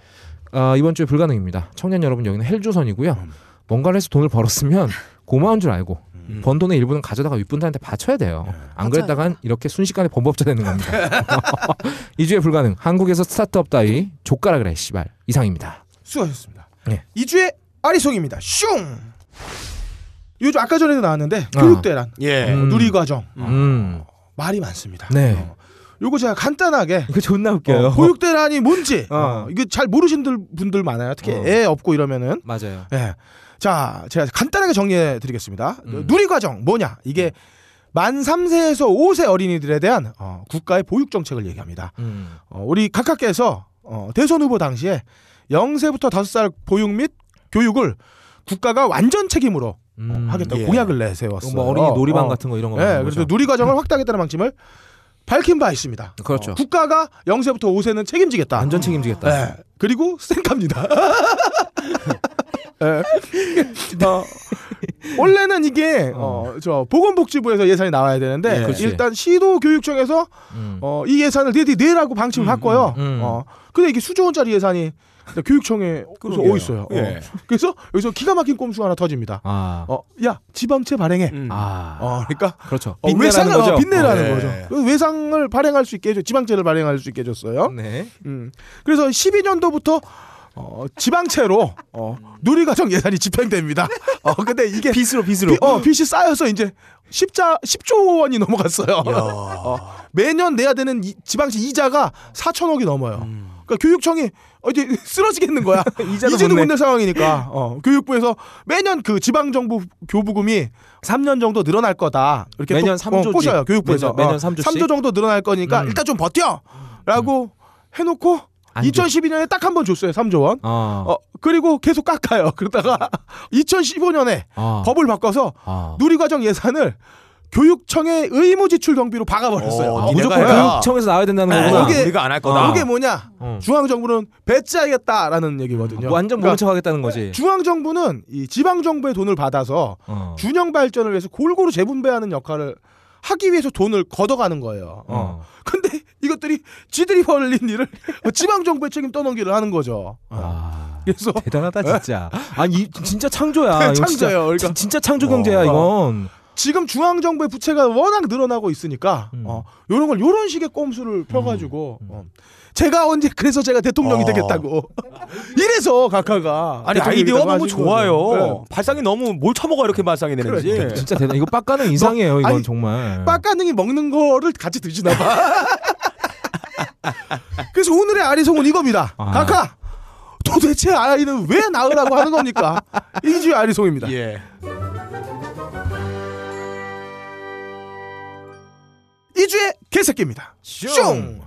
아, 이번 주에 불가능입니다. 청년 여러분 여기는 헬조선이고요. 음. 뭔가를 해서 돈을 벌었으면 고마운 줄 알고 음. 번 돈의 일부는 가져다가 윗분들한테 바쳐야 돼요. 안 맞아요. 그랬다간 이렇게 순식간에 범법자 되는 겁니다. 이 주에 불가능. 한국에서 스타트업 따위 족가라 그래 씨발 이상입니다. 수고하셨습니다. 네. 2주의 아리송입니다. 슝. 요즘 아까 전에도 나왔는데 아. 교육대란, 예. 음. 누리과정 음. 말이 많습니다. 네. 어. 요거 제가 간단하게 이거 존나 어, 보육대란이 뭔지 어. 어, 이거 잘 모르시는 들- 분들 많아요. 특히 어. 애 없고 이러면은 맞아요. 예. 자, 제가 간단하게 정리해 드리겠습니다. 음. 누리과정 뭐냐? 이게 만 3세에서 5세 어린이들에 대한 어, 국가의 보육 정책을 얘기합니다. 음. 어, 우리 각하께서 어, 대선 후보 당시에 0세부터 5살 보육 및 교육을 국가가 완전 책임으로 음. 하겠다고 예. 공약을 내세웠어요. 뭐 어린이 놀이방 어. 같은 거 이런 거. 예, 그래서? 누리 과정을 확대하겠다는 방침을 밝힌 바 있습니다. 그렇죠. 어, 국가가 0세부터 5세는 책임지겠다. 완전 책임지겠다. 예. 그리고 쌩갑니다. 예. 어, 원래는 이게 어, 저 보건복지부에서 예산이 나와야 되는데 예. 일단 시도 교육청에서 음. 어, 이 예산을 내디 내라고 방침을 음, 바꿔요. 음, 음. 어, 근데 이게 수조 원짜리 예산이 교육청에 그래서. 어 있어요. 어. 예. 그래서 여기서 기가 막힌 꼼수가 하나 터집니다. 아. 어, 야 지방채 발행해. 음. 아. 어, 그러니까 그렇죠. 어, 빚내라는 외상을 거죠. 어, 빚내라는 어, 거죠. 예. 그 외상을 발행할 수 있게 해줘, 지방채를 발행할 수 있게 해줬어요. 네. 음. 그래서 12년도부터 어, 지방채로 어, 누리과정 예산이 집행됩니다. 어, 근데 이게 빚으로 빚으로. 비, 어, 빚이 쌓여서 이제 10자 10조 원이 넘어갔어요. 어, 매년 내야 되는 이, 지방채 이자가 4천억이 넘어요. 그러니까 교육청이 어, 이제 쓰러지겠는 거야. 이제도 못. 낼 상황이니까 어, 교육부에서 매년 그 지방 정부 교부금이 3년 정도 늘어날 거다. 이렇게 매년 또, 3조씩. 어, 꼬셔요. 교육부에서 매년- 매년 어, 3조씩? 3조 정도 늘어날 거니까 음. 일단 좀 버텨라고 해놓고 안 줘. 2012년에 딱 한 번 줬어요. 3조 원. 어. 어, 그리고 계속 깎아요. 그러다가 2015년에 어. 법을 바꿔서 어. 누리과정 예산을 교육청의 의무 지출 경비로 박아버렸어요. 어, 아, 무조건. 교육청에서 나와야 된다는 네, 거구나. 이게- 우리가 안 할 거다. 어. 이게 뭐냐? 어. 중앙 정부는 배째하겠다라는 얘기거든요. 완전 그러니까 모른 척하겠다는 거지. 중앙 정부는 이 지방 정부의 돈을 받아서 어. 균형 발전을 위해서 골고루 재분배하는 역할을 하기 위해서 돈을 걷어가는 거예요. 어. 어. 근데 이것들이 지들이 벌린 일을 지방 정부의 책임 떠넘기를 하는 거죠. 어. 아. 그래서 대단하다 진짜. 아니 이- 진짜 창조야. 창조예요. 그러니까 진- 진짜 창조 경제야 어. 이건. 지금 중앙 정부의 부채가 워낙 늘어나고 있으니까 음. 어, 이런 걸 이런 식의 꼼수를 펴가지고 어, 제가 언제 그래서 제가 대통령이 어. 되겠다고 이래서 각하가 아니 되겠다고 너무 좋아요. 네. 발상이 너무 뭘 처먹어 이렇게 발상이 되는지. 그러니까. 진짜 대단. 이거 빡가는 이상해요. 이건 아니, 정말. 빡가능이 먹는 거를 같이 드시나 봐. 그래서 오늘의 아리송은 이겁니다. 아. 각하 도대체 아이는 왜 낳으라고 하는 겁니까? 이주의 아리송입니다. 예. 이주의 개새끼입니다. 슝.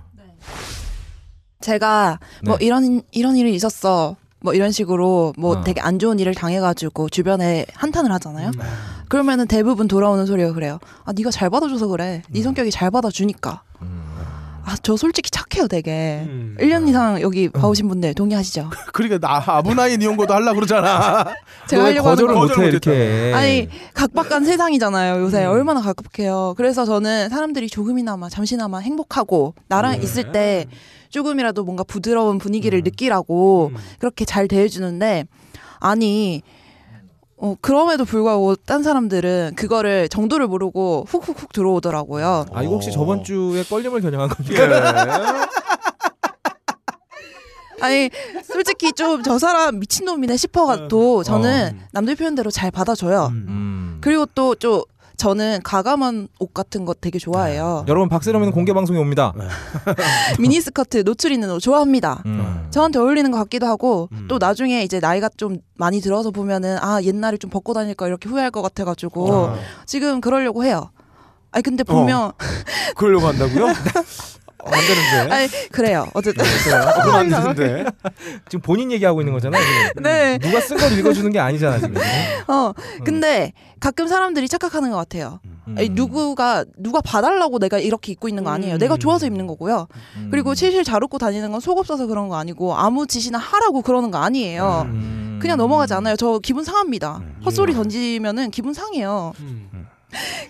제가 뭐 네. 이런 이런 일이 있었어. 뭐 이런 식으로 뭐 어. 되게 안 좋은 일을 당해가지고 주변에 한탄을 하잖아요. 그러면은 대부분 돌아오는 소리가 그래요. 아 네가 잘 받아줘서 그래. 네 성격이 잘 받아주니까. 아저 솔직히 착해요 되게. 음. 1년 이상 여기 봐오신 분들 동의하시죠? 그러니까 나 아브나인 이용고도 하려고 그러잖아. 제가 왜 하려고 하는 거절을 거. 못해 이렇게. 아니 각박한 세상이잖아요 요새 음. 얼마나 각박해요 그래서 저는 사람들이 조금이나마 잠시나마 행복하고 나랑 네. 있을 때 조금이라도 뭔가 부드러운 분위기를 느끼라고 음. 그렇게 잘 대해주는데 아니 어, 그럼에도 불구하고 딴 사람들은 그거를 정도를 모르고 훅훅훅 들어오더라고요 아 이거 혹시 저번 주에 껄림을 겨냥한 예. 겁니까? 아니 솔직히 좀 저 사람 미친놈이네 싶어가도 저는 남들 표현대로 잘 받아줘요 음. 그리고 또 좀 저는 가감한 옷 같은 거 되게 좋아해요. 여러분 박세롬이는 공개 방송에 옵니다. 미니스커트 노출 있는 옷 좋아합니다. 음. 저한테 어울리는 것 같기도 하고 음. 또 나중에 이제 나이가 좀 많이 들어서 보면은 아 옛날에 좀 벗고 다닐 거 이렇게 후회할 것 같아가지고 아. 지금 그러려고 해요. 아니 근데 보면 그러려고 한다고요? 어, 안 되는데. 아니 그래요. 어쨌든 어, 그럼 안 되는데. 지금 본인 얘기하고 있는 거잖아. 네. 누가 쓴 걸 읽어주는 게 아니잖아 지금. 어 근데 가끔 사람들이 착각하는 것 같아요. 음. 아니, 누구가 누가 봐달라고 내가 이렇게 입고 있는 거 아니에요. 내가 좋아서 입는 거고요. 음. 그리고 실실 잘 입고 다니는 건 속 없어서 그런 거 아니고 아무 짓이나 하라고 그러는 거 아니에요. 음. 그냥 넘어가지 않아요. 저 기분 상합니다. 헛소리 던지면은 기분 상해요.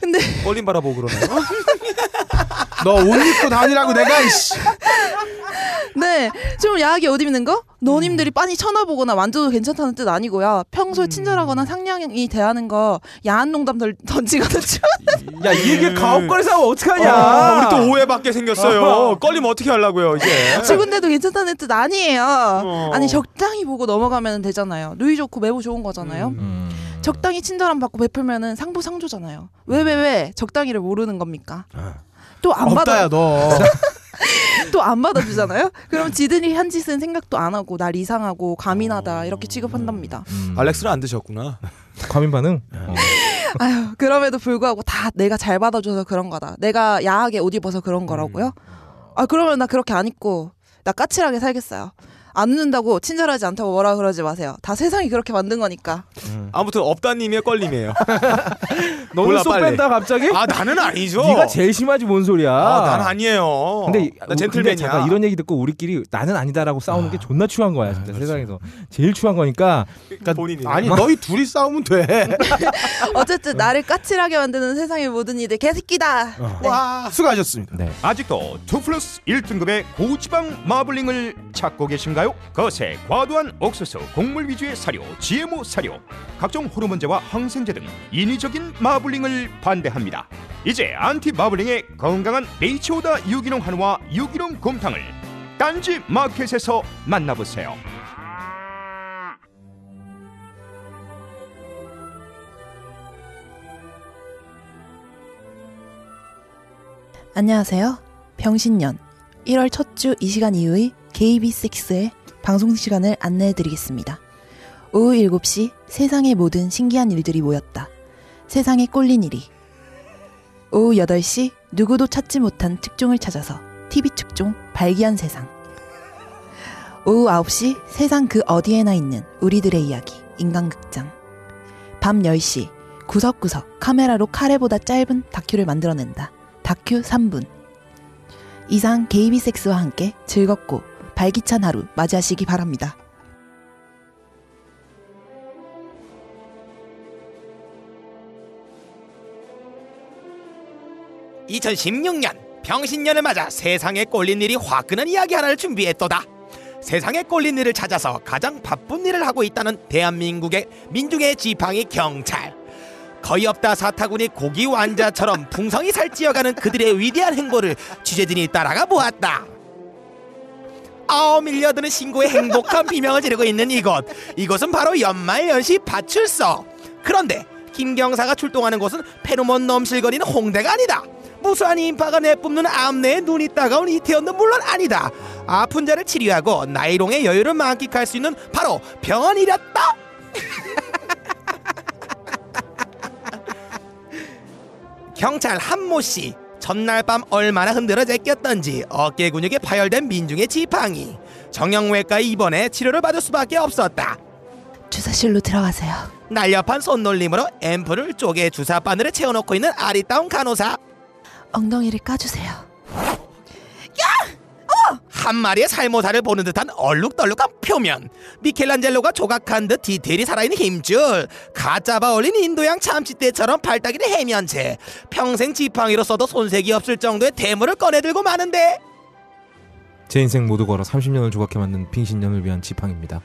근데 껄림 바라보고 그러나요? 너 옷 입고 다니라고 내가 이씨. 네, 좀 야하게 옷 입는 거? 너님들이 빤히 쳐다보거나 만져도 괜찮다는 뜻 아니고요. 평소에 친절하거나 상냥히 대하는 거 야한 농담 덜, 던지거든. 야, 이 얘기 가옥거리에서 하면 어떡하냐? 아, 우리 또 오해받게 생겼어요. 껄림 어떻게 하려고요, 이제? 죽은데도 괜찮다는 뜻 아니에요. 어. 아니 적당히 보고 넘어가면 되잖아요. 누이 좋고 매부 좋은 거잖아요. 음. 적당히 친절함 받고 베풀면은 상부 상조잖아요. 왜 왜 왜 적당히를 모르는 겁니까? 또안 없다야 받아 너. 또 안 받아주잖아요. 그럼 지들이 한 짓은 생각도 안 하고 날 이상하고 가민하다 이렇게 취급한답니다. 음. 알렉스는 안 드셨구나. 과민 반응? 어. 아유 그럼에도 불구하고 다 내가 잘 받아줘서 그런 거다. 내가 야하게 옷 입어서 그런 거라고요? 아 그러면 나 그렇게 안 입고 나 까칠하게 살겠어요. 안 웃는다고 친절하지 않다고 뭐라 그러지 마세요. 다 세상이 그렇게 만든 거니까. 아무튼 없다님의 껄림이에요. 너는 몰라, 쏙 빨리. 뺀다 갑자기? 아 나는 아니죠. 네가 제일 심하지 뭔 소리야? 아, 난 아니에요. 근데, 나 근데 젠틀맨이야. 잠깐 이런 얘기 듣고 우리끼리 나는 아니다라고 싸우는 게 존나 추한 거야 진짜 세상에서 제일 추한 거니까 그러니까 본인이 아니 너희 둘이 싸우면 돼. 어쨌든 나를 까칠하게 만드는 세상의 모든 이들 개새끼다. 네. 와 수고하셨습니다. 네. 아직도 2 플러스 1등급의 고지방 마블링을 찾고 계신가요? 아시나요? 거세, 과도한 옥수수, 곡물 위주의 사료, GMO 사료, 각종 호르몬제와 항생제 등 인위적인 마블링을 반대합니다. 이제 안티 마블링의 건강한 베이치오다 유기농 한우와 유기농 곰탕을 딴지 마켓에서 만나보세요. 안녕하세요. 병신년 1월 첫 주 이 시간 이후의 KB6의 방송 시간을 안내해 드리겠습니다. 오후 7시 세상의 모든 신기한 일들이 모였다. 세상에 꼴린 일이. 오후 8시 누구도 찾지 못한 특종을 찾아서 TV 특종 발기한 세상. 오후 9시 세상 그 어디에나 있는 우리들의 이야기 인간극장. 밤 10시 구석구석 카메라로 카레보다 짧은 다큐를 만들어낸다. 다큐 3분. 이상 게이비섹스와 함께 즐겁고 발기찬 하루 맞이하시기 바랍니다. 2016년 병신년을 맞아 세상에 꼴린 일이 화끈한 이야기 하나를 준비했도다. 세상에 꼴린 일을 찾아서 가장 바쁜 일을 하고 있다는 대한민국의 민중의 지팡이 경찰. 거의 없다 사타구니 고기 완자처럼 풍성이 살찌어가는 그들의 위대한 행보를 취재진이 따라가 보았다. 아우 밀려드는 신고의 행복한 비명을 지르고 있는 이곳. 이곳은 바로 연말연시 파출소 그런데 김경사가 출동하는 곳은 페로몬 넘실거리는 홍대가 아니다. 무수한 인파가 내뿜는 암내에 눈이 따가운 이태원도 물론 아니다. 아픈 자를 치료하고 나이롱의 여유를 만끽할 수 있는 바로 병원이랬다. 경찰 한모 씨 전날 밤 얼마나 흔들어 제꼈던지 어깨 근육에 파열된 민중의 지팡이 정형외과에 입원해 치료를 받을 수밖에 없었다 주사실로 들어가세요. 날렵한 손놀림으로 앰플을 쪼개 주사 바늘에 채워놓고 있는 아리따운 간호사 엉덩이를 까주세요. 한 마리의 살모사를 보는 듯한 얼룩덜룩한 표면 미켈란젤로가 조각한 듯 디테일이 살아있는 힘줄 갓 잡아 올린 인도양 참치떼처럼 발따기를 해면체 평생 지팡이로 써도 손색이 없을 정도의 대물을 꺼내들고 마는데 제 인생 모두 걸어 30년을 조각해 만든 빙신년을 위한 지팡입니다.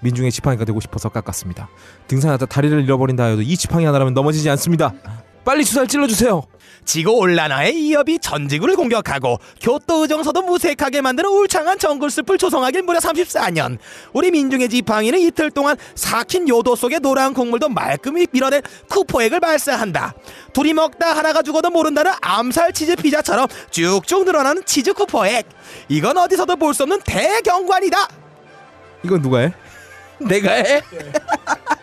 민중의 지팡이가 되고 싶어서 깎았습니다. 등산하다 다리를 잃어버린다 해도 이 지팡이 하나라면 넘어지지 않습니다. 빨리 주사를 찔러주세요. 지구 온난화의 이협이 전 지구를 공격하고 교토의정서도 무색하게 만드는 울창한 정글숲을 조성하길 무려 34년 우리 민중의 지팡이는 이틀 동안 삭힌 요도 속의 노란 국물도 말끔히 밀어낸 쿠포액을 발사한다 둘이 먹다 하나가 죽어도 모른다는 암살 치즈 피자처럼 쭉쭉 늘어나는 치즈 쿠포액 이건 어디서도 볼 수 없는 대경관이다 이건 누가 해? 내가 해?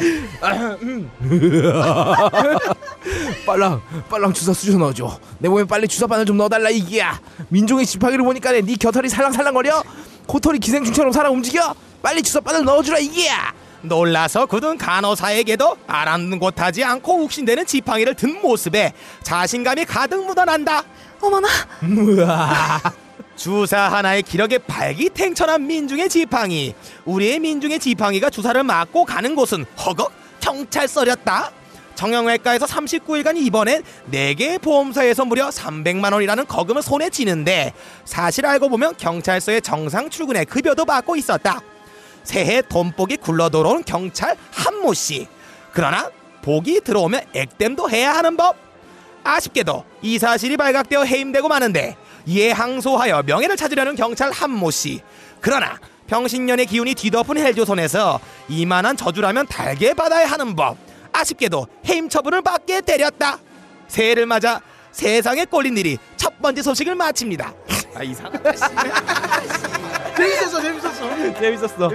빨랑 빨랑 주사 쑤셔 넣어줘. 내 몸에 빨리 주사 바늘 좀 넣어달라 이기야. 민종의 지팡이를 보니까 네 겨털이 살랑살랑거려? 코털이 기생충처럼 살아 움직여? 빨리 주사 바늘 넣어주라 이기야. 놀라서 굳은 간호사에게도 아랑곳하지 않고 욱신대는 지팡이를 든 모습에 자신감이 가득 묻어난다. 어머나 주사 하나의 기력에 발기탱천한 민중의 지팡이. 우리의 민중의 지팡이가 주사를 맞고 가는 곳은 허걱 경찰서였다. 정형외과에서 39일간 입원해 4개의 보험사에서 무려 300만 원이라는 거금을 손에 쥐는데 사실 알고 보면 경찰서에 정상 출근에 급여도 받고 있었다. 새해 돈복이 굴러 들어온 경찰 한모 씨. 그러나 복이 들어오면 액땜도 해야 하는 법. 아쉽게도 이 사실이 발각되어 해임되고 마는데 이에 항소하여 명예를 찾으려는 경찰 한모 씨. 그러나 병신년의 기운이 뒤덮은 헬조선에서 이만한 저주라면 달게 받아야 하는 법. 아쉽게도 해임 처분을 받게 되렸다. 새해를 맞아 세상에 꼴린 일이 첫 번째 소식을 마칩니다. 아 이상하다 씨. 재밌었어, 재밌었어. 재밌었어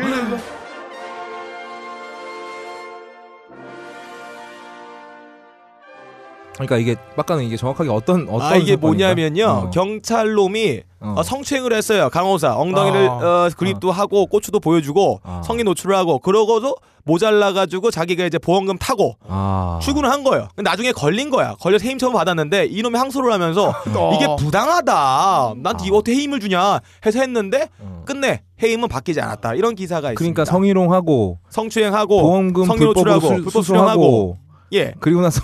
그러니까 이게 빡가는 이게 정확하게 어떤 어떤 아 이게? 뭐냐면요 어. 경찰놈이 어. 어, 성추행을 했어요 강호사 엉덩이를 아. 어, 그립도 하고 고추도 보여주고 아. 성인 노출을 하고 그러고도 모자라 가지고 자기가 이제 보험금 타고 아. 출근을 한 거예요 근데 나중에 걸린 거야 걸려서 해임 처분 받았는데 이놈이 항소를 하면서 어. 이게 부당하다 난 이거 어떻게 해임을 주냐 해서 했는데 어. 끝내 해임은 바뀌지 않았다 이런 기사가 있습니다 그러니까 성희롱하고 성추행하고 보험금 성인 노출하고 수, 불법 수령하고 예 그리고 나서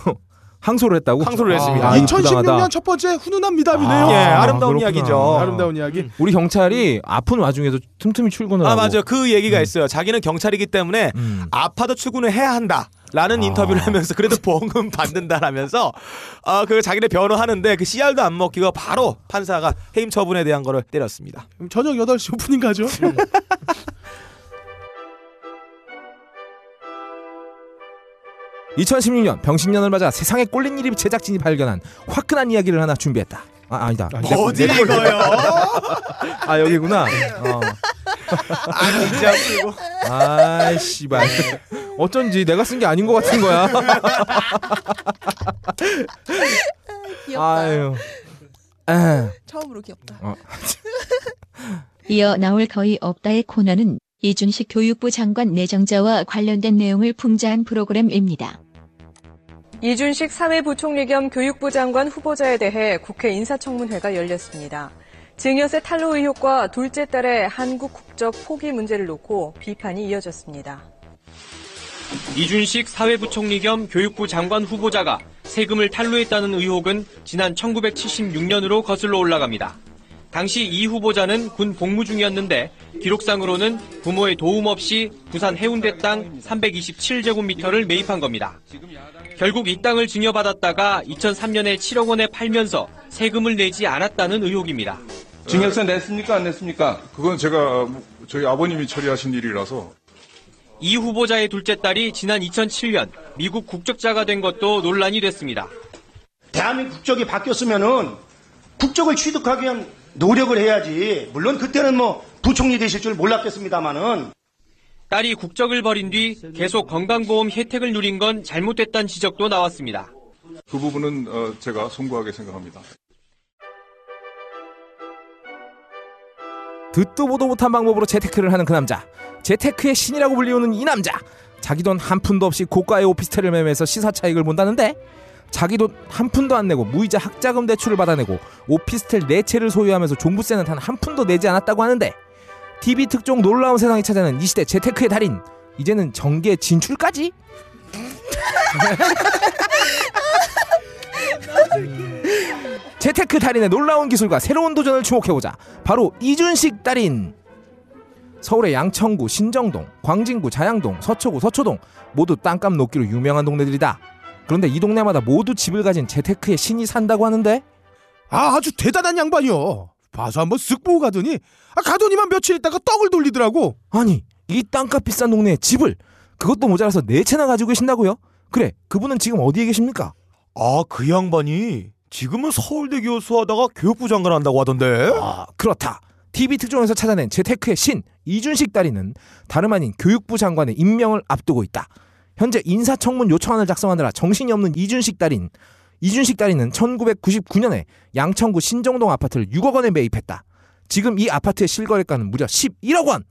항소를 했다고? 항소를 했습니다. 아, 이거 부당하다. 2016년 첫 번째 훈훈한 미담이네요. 예, 아름다운 그렇구나. 이야기죠. 아름다운 이야기. 우리 경찰이 아픈 와중에도 틈틈이 출근을 아 하고 맞아요 그 얘기가 있어요 자기는 경찰이기 때문에 음. 아파도 출근을 해야 한다 라는 아. 인터뷰를 하면서 그래도 보험금 받는다라면서 어, 그 자기네 변호하는데 그 CR도 안 먹히고 바로 판사가 해임 처분에 대한 거를 때렸습니다. 저녁 8시 오프닝 가죠. 2016년 병신년을 맞아 세상에 꼴린 일이 제작진이 발견한 화끈한 이야기를 하나 준비했다. 아 아니다. 거- 어디 이거요? 아 여기구나. 어. 아 씨발. 어쩐지 내가 쓴 게 아닌 것 같은 거야. 귀엽다. 아유. 에. 처음으로 귀엽다. 이어 나올 거의 없다의 코너는 이준식 교육부 장관 내정자와 관련된 내용을 풍자한 프로그램입니다. 이준식 사회부총리 겸 교육부 장관 후보자에 대해 국회 인사청문회가 열렸습니다. 증여세 탈루 의혹과 둘째 딸의 한국 국적 포기 문제를 놓고 비판이 이어졌습니다. 이준식 사회부총리 겸 교육부 장관 후보자가 세금을 탈루했다는 의혹은 지난 1976년으로 거슬러 올라갑니다. 당시 이 후보자는 군 복무 중이었는데 기록상으로는 부모의 도움 없이 부산 해운대 땅 327제곱미터를 매입한 겁니다. 결국 이 땅을 증여받았다가 2003년에 7억 원에 팔면서 세금을 내지 않았다는 의혹입니다. 증여세 냈습니까 안 냈습니까? 그건 제가 저희 아버님이 처리하신 일이라서 이 후보자의 둘째 딸이 지난 2007년 미국 국적자가 된 것도 논란이 됐습니다. 대한민국 국적이 바뀌었으면은 국적을 취득하기 위한 노력을 해야지. 물론 그때는 뭐 부총리 되실 줄 몰랐겠습니다만은 딸이 국적을 버린 뒤 계속 건강보험 혜택을 누린 건 잘못됐다는 지적도 나왔습니다. 그 부분은 어, 제가 송구하게 생각합니다. 듣도 보도 못한 방법으로 재테크를 하는 그 남자. 재테크의 신이라고 불리우는 이 남자. 자기 돈 한 푼도 없이 고가의 오피스텔을 매매해서 시사 차익을 본다는데 자기 돈 한 푼도 안 내고 무이자 학자금 대출을 받아내고 오피스텔 네 채를 소유하면서 종부세는 단 한 푼도 내지 않았다고 하는데 TV 특종 놀라운 세상이 찾아낸 이 시대 재테크의 달인 이제는 정계 진출까지? 재테크 달인의 놀라운 기술과 새로운 도전을 주목해보자. 바로 이준식 달인. 서울의 양천구, 신정동, 광진구, 자양동, 서초구, 서초동 모두 땅값 높기로 유명한 동네들이다. 그런데 이 동네마다 모두 집을 가진 재테크의 신이 산다고 하는데 아, 아주 대단한 양반이요. 봐서 한번 쓱 보고 가더니 아, 가더니만 며칠 있다가 떡을 돌리더라고. 아니 이 땅값 비싼 동네에 집을 그것도 모자라서 네 채나 가지고 계신다고요? 그래 그분은 지금 어디에 계십니까? 아, 그 양반이 지금은 서울대 교수 하다가 교육부 장관 한다고 하던데. 아 그렇다. TV 특종에서 찾아낸 재테크의 신 이준식 딸이는 다름 아닌 교육부 장관의 임명을 앞두고 있다. 현재 인사청문 요청안을 작성하느라 정신이 없는 이준식 딸인 이준식 딸이는 1999년에 양천구 신정동 아파트를 6억 원에 매입했다. 지금 이 아파트의 실거래가는 무려 11억 원.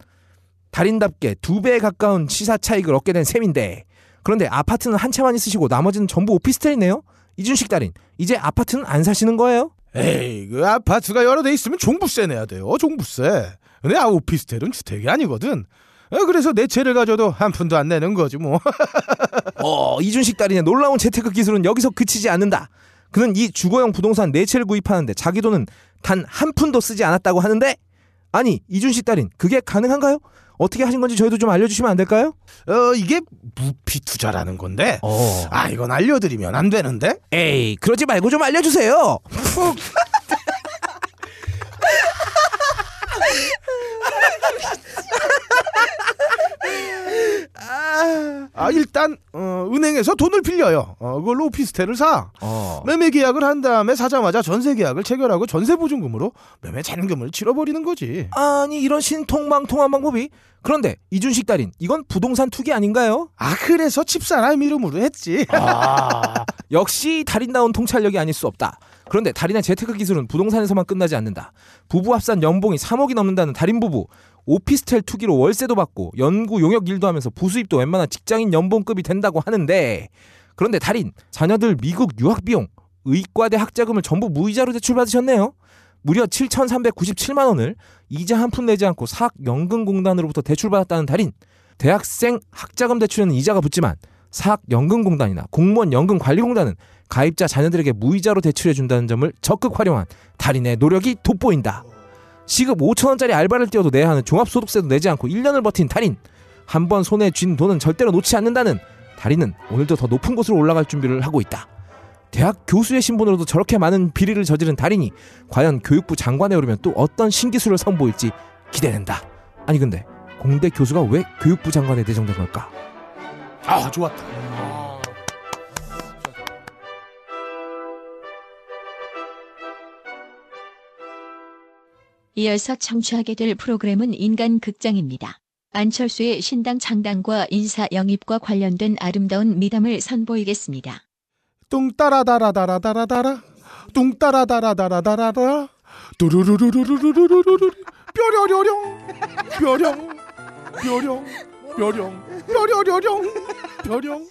달인답게 두 배에 가까운 시사 차익을 얻게 된 셈인데 그런데 아파트는 한 채만 있으시고 나머지는 전부 오피스텔이네요. 이준식 딸인 이제 아파트는 안 사시는 거예요? 에이, 그 아파트가 여러 대 있으면 종부세 내야 돼요. 종부세. 근데 아 오피스텔은 주택이 아니거든. 어, 그래서 내 채를 가져도 한 푼도 안 내는 거지 뭐. 어, 이준식 딸인의 놀라운 재테크 기술은 여기서 그치지 않는다. 그는 이 주거용 부동산 네 채를 구입하는데 자기 돈은 단 한 푼도 쓰지 않았다고 하는데 아니 이준식 딸인 그게 가능한가요? 어떻게 하신 건지 저희도 좀 알려주시면 안 될까요? 어, 이게 무피 투자라는 건데. 어. 아, 이건 알려드리면 안 되는데. 에이 그러지 말고 좀 알려주세요. 아, 일단 어, 은행에서 돈을 빌려요. 어, 그걸로 오피스텔을 사. 어. 매매 계약을 한 다음에 사자마자 전세 계약을 체결하고 전세 보증금으로 매매 잔금을 치러버리는 거지. 아니 이런 신통망통한 방법이 그런데 이준식 딸인 이건 부동산 투기 아닌가요? 아, 그래서 집사람 이름으로 했지. 아, 역시 달인다운 통찰력이 아닐 수 없다. 그런데 달인의 재테크 기술은 부동산에서만 끝나지 않는다. 부부 합산 연봉이 3억이 넘는다는 달인 부부. 오피스텔 투기로 월세도 받고 연구 용역 일도 하면서 부수입도 웬만한 직장인 연봉급이 된다고 하는데 그런데 달인 자녀들 미국 유학 비용 의과대 학자금을 전부 무이자로 대출받으셨네요. 무려 7,397만 원을 이자 한 푼 내지 않고 사학연금공단으로부터 대출받았다는 달인. 대학생 학자금 대출에는 이자가 붙지만 사학연금공단이나 공무원 연금관리공단은 가입자 자녀들에게 무이자로 대출해 준다는 점을 적극 활용한 달인의 노력이 돋보인다. 시급 5천원짜리 알바를 뛰어도 내야 하는 종합소득세도 내지 않고 1년을 버틴 달인. 한 번 손에 쥔 돈은 절대로 놓지 않는다는 달인은 오늘도 더 높은 곳으로 올라갈 준비를 하고 있다. 대학 교수의 신분으로도 저렇게 많은 비리를 저지른 달인이 과연 교육부 장관에 오르면 또 어떤 신기술을 선보일지 기대된다. 아니 근데 공대 교수가 왜 교육부 장관에 내정된 걸까? 아, 좋았다. 이어서 청취하게 될 프로그램은 인간 극장입니다. 안철수의 신당 창당과 인사 영입과 관련된 아름다운 미담을 선보이겠습니다. 뚱따라다라다라다라다라 뚱따라다라다라다라라 뚜루루루루루루루루루 뾰려려령 뾰령 뾰령 뾰령 뾰려려령 뾰령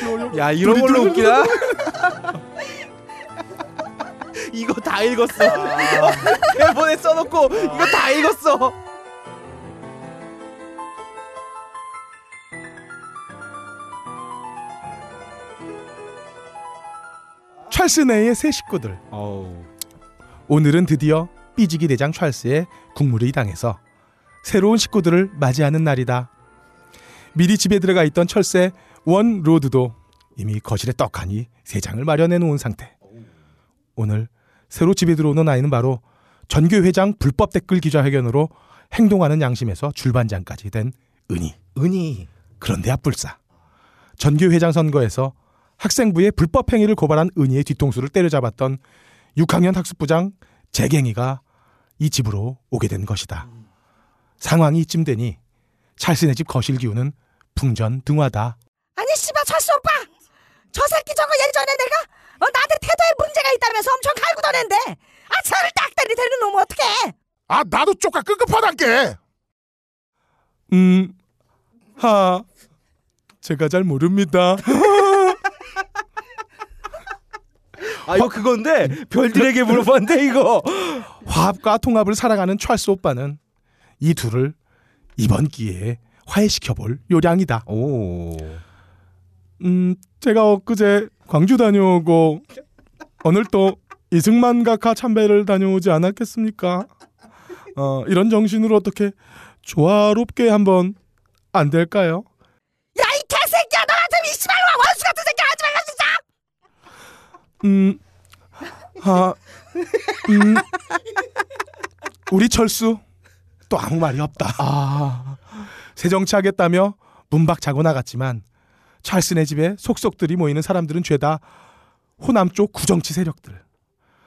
뾰령 야 이런 걸로 웃기나? 이거 다 읽었어. 대본에 써놓고 이거 다 읽었어. 찰스 내의 새 식구들 오늘은 드디어 삐지기 대장 찰스의 국무를 이당해서 새로운 식구들을 맞이하는 날이다. 미리 집에 들어가 있던 철새 원 로드도 이미 거실에 떡하니 세 장을 마련해 놓은 상태. 오늘 새로 집에 들어오는 아이는 바로 전교 회장 불법 댓글 기자회견으로 행동하는 양심에서 줄반장까지 된 은희. 은희. 그런데 앞불사. 전교 회장 선거에서 학생부의 불법 행위를 고발한 은희의 뒤통수를 때려잡았던 6학년 학습부장 재갱이가 이 집으로 오게 된 것이다. 상황이 이쯤 되니 찰스네 집 거실 기운은 풍전등화다. 아니 씨발 찰수 오빠 저 새끼 저거 예전에 내가 어, 나한테 태도에 문제가 있다면서 엄청 갈구더는데 아 저를 딱다리 되는 놈 어떡해 아 나도 쪼까 끄급하단께 음, 하, 제가 잘 모릅니다. 아 이거 그건데 별들에게 물어봤는데 이거 화합과 통합을 살아가는 찰스 오빠는 이 둘을 이번 기회에 화해시켜볼 요량이다. 오. 음, 제가 엊그제 광주 다녀오고 오늘 또 이승만 각하 참배를 다녀오지 않았겠습니까? 어, 이런 정신으로 어떻게 조화롭게 한번 안 될까요? 야 이 개새끼야 너한테 이 씨발 원수 같은 새끼 하지 말라 진짜 음, 아, 음, 우리 철수 또 아무 말이 없다. 아, 새 정치하겠다며 문박 자고 나갔지만 찰스네 집에 속속들이 모이는 사람들은 죄다 호남 쪽 구정치 세력들.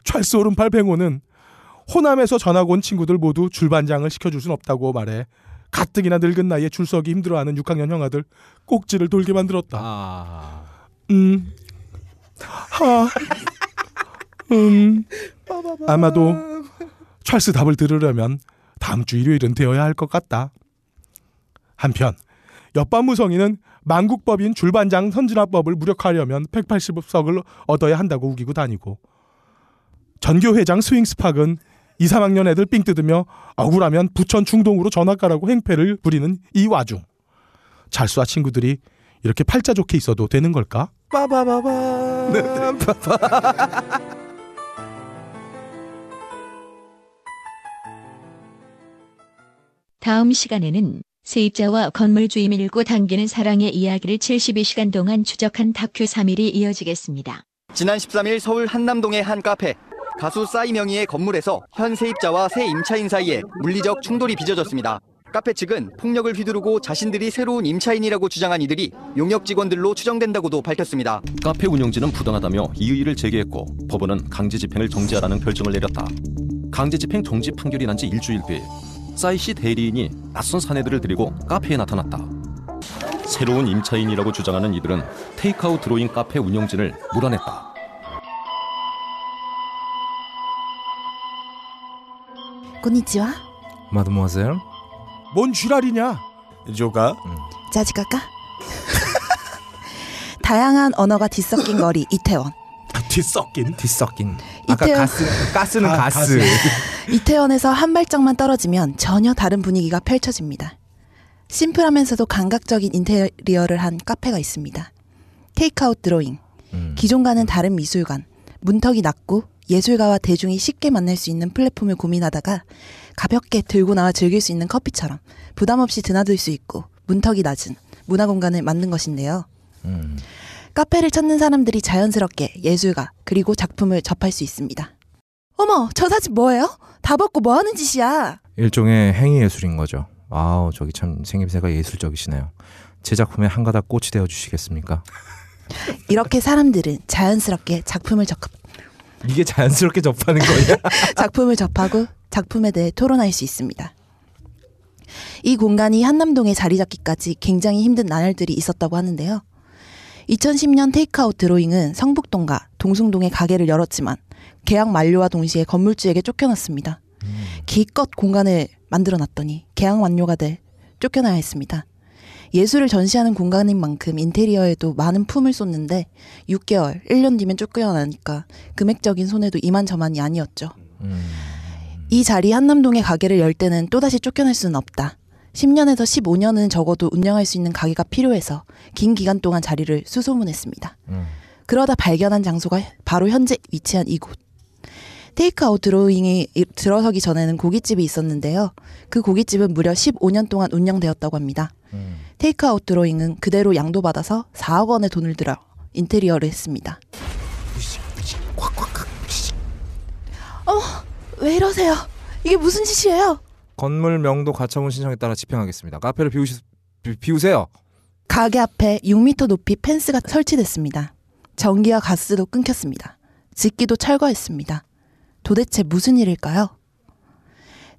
찰스 오른팔 뱅호는 호남에서 전학 온 친구들 모두 줄반장을 시켜줄 순 없다고 말해 가뜩이나 늙은 나이에 줄 서기 힘들어하는 6학년 형아들 꼭지를 돌게 만들었다. 음, 하, 음, 아마도 찰스 답을 들으려면 다음 주 일요일은 되어야 할 것 같다. 한편 옆반 무성이는 만국법인 줄반장 선진화법을 무력화하려면 180석을 얻어야 한다고 우기고 다니고 전교회장 스윙스팍은 2, 3학년 애들 삥 뜯으며 억울하면 부천 중동으로 전학 가라고 행패를 부리는 이 와중 찰수와 친구들이 이렇게 팔자 좋게 있어도 되는 걸까? 빠바바바. 다음 시간에는 세입자와 건물주임 밀고 당기는 사랑의 이야기를 72시간 동안 추적한 다큐 3일이 이어지겠습니다. 지난 13일 서울 한남동의 한 카페 가수 싸이 명의의 건물에서 현 세입자와 새 임차인 사이에 물리적 충돌이 빚어졌습니다. 카페 측은 폭력을 휘두르고 자신들이 새로운 임차인이라고 주장한 이들이 용역 직원들로 추정된다고도 밝혔습니다. 카페 운영진은 부당하다며 이의를 제기했고 법원은 강제 집행을 정지하라는 결정을 내렸다. 강제 집행 정지 판결이 난 지 일주일 뒤 씨 대리인이 낯선 사내들을 데리고 카페에 나타났다. 새로운 임차인이라고 주장하는 이들은 테이크아웃 드로잉 카페 운영진을 몰아냈다. 고니치와 마드모아셀. 뭔 쥐랄이냐? 조가 짜지까까 다양한 언어가 뒤섞인 거리 이태원 뒤섞인 뒤섞인. 아까 이태원- 가스 가스는 아, 가스. 이태원에서 한 발짝만 떨어지면 전혀 다른 분위기가 펼쳐집니다. 심플하면서도 감각적인 인테리어를 한 카페가 있습니다. 테이크아웃 드로잉, 기존과는 다른 미술관, 문턱이 낮고 예술가와 대중이 쉽게 만날 수 있는 플랫폼을 고민하다가 가볍게 들고 나와 즐길 수 있는 커피처럼 부담 없이 드나들 수 있고 문턱이 낮은 문화 공간을 만든 것인데요. 카페를 찾는 사람들이 자연스럽게 예술가 그리고 작품을 접할 수 있습니다. 어머, 저 사진 뭐예요? 다 벗고 뭐 하는 짓이야? 일종의 행위 예술인 거죠. 아우 저기 참 생김새가 예술적이시네요. 제 작품에 한 가닥 꽃이 되어 주시겠습니까? 이렇게 사람들은 자연스럽게 작품을 접 이게 자연스럽게 접하는 거냐? 작품을 접하고 작품에 대해 토론할 수 있습니다. 이 공간이 한남동에 자리 잡기까지 굉장히 힘든 나날들이 있었다고 하는데요. 2010년 테이크아웃 드로잉은 성북동과 동숭동에 가게를 열었지만 계약 만료와 동시에 건물주에게 쫓겨났습니다. 기껏 공간을 만들어 놨더니 계약 완료가 돼 쫓겨나야 했습니다. 예술을 전시하는 공간인 만큼 인테리어에도 많은 품을 쏟는데 6개월, 1년 뒤면 쫓겨나니까 금액적인 손해도 이만저만이 아니었죠. 이 자리 한남동에 가게를 열 때는 또다시 쫓겨날 수는 없다. 10년에서 15년은 적어도 운영할 수 있는 가게가 필요해서 긴 기간 동안 자리를 수소문했습니다. 그러다 발견한 장소가 바로 현재 위치한 이곳. 테이크아웃 드로잉이 이- 들어서기 전에는 고깃집이 있었는데요. 그 고깃집은 무려 15년 동안 운영되었다고 합니다. 테이크아웃 드로잉은 그대로 양도받아서 4억 원의 돈을 들여 인테리어를 했습니다. 어, 왜 이러세요? 이게 무슨 짓이에요? 건물 명도 가처분 신청에 따라 집행하겠습니다. 카페를 비우시, 비, 비우세요. 가게 앞에 6m 높이 펜스가 설치됐습니다. 전기와 가스도 끊겼습니다. 집기도 철거했습니다. 도대체 무슨 일일까요?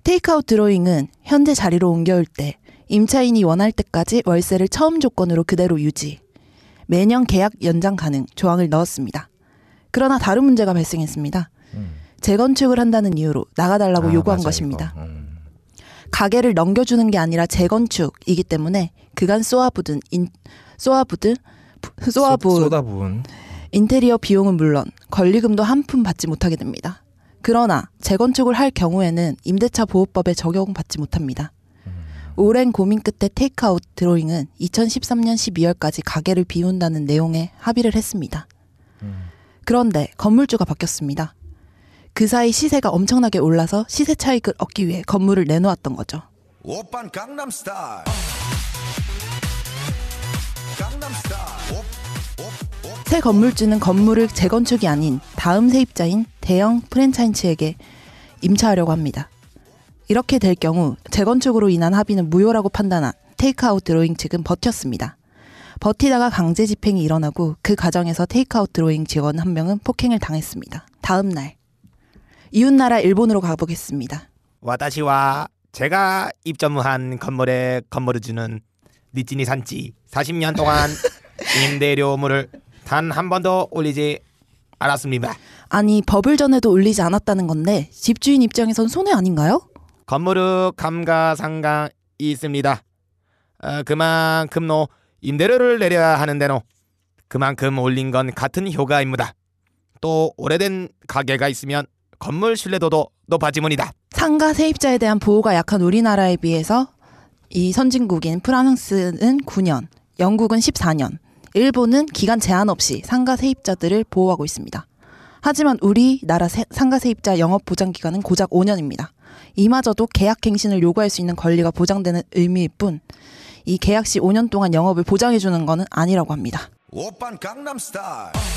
테이크아웃 드로잉은 현재 자리로 옮겨올 때 임차인이 원할 때까지 월세를 처음 조건으로 그대로 유지. 매년 계약 연장 가능 조항을 넣었습니다. 그러나 다른 문제가 발생했습니다. 재건축을 한다는 이유로 나가달라고 아, 요구한 맞아, 것입니다. 가게를 넘겨주는 게 아니라 재건축이기 때문에 그간 쏘아부든 인, 쏘아부든 부- 쏘아부 쏟아부은 인테리어 비용은 물론 권리금도 한 푼 받지 못하게 됩니다. 그러나 재건축을 할 경우에는 임대차 보호법에 적용받지 못합니다. 오랜 고민 끝에 테이크아웃 드로잉은 2013년 12월까지 가게를 비운다는 내용에 합의를 했습니다. 그런데 건물주가 바뀌었습니다. 그 사이 시세가 엄청나게 올라서 시세 차익을 얻기 위해 건물을 내놓았던 거죠. 오빤 강남스타일 강남스타일 새 건물주는 건물을 재건축이 아닌 다음 세입자인 대형 프랜차이즈에게 임차하려고 합니다. 이렇게 될 경우 재건축으로 인한 합의는 무효라고 판단한 테이크아웃 드로잉 측은 버텼습니다. 버티다가 강제 집행이 일어나고 그 과정에서 테이크아웃 드로잉 직원 한 명은 폭행을 당했습니다. 다음 날 이웃나라 일본으로 가보겠습니다. 와다시와 제가 입점한 건물의 건물주는 니찌니 산지 40년 동안 임대료물을 단 한 번도 올리지 않았습니다. 아니 법을 전에도 올리지 않았다는 건데 집주인 입장에선 손해 아닌가요? 건물의 감가상각이 있습니다. 어, 그만큼 노 임대료를 내려야 하는데노 그만큼 올린 건 같은 효과입니다. 또 오래된 가게가 있으면 건물 신뢰도도 높아지문이다. 상가 세입자에 대한 보호가 약한 우리나라에 비해서 이 선진국인 프랑스는 9년, 영국은 14년, 일본은 기간 제한 없이 상가 세입자들을 보호하고 있습니다. 하지만 우리나라 세- 상가 세입자 영업 보장 기간은 고작 5년입니다. 이마저도 계약 갱신을 요구할 수 있는 권리가 보장되는 의미일 뿐, 이 계약 시 5년 동안 영업을 보장해 주는 것은 아니라고 합니다. 오빤 강남스타일 강남스타일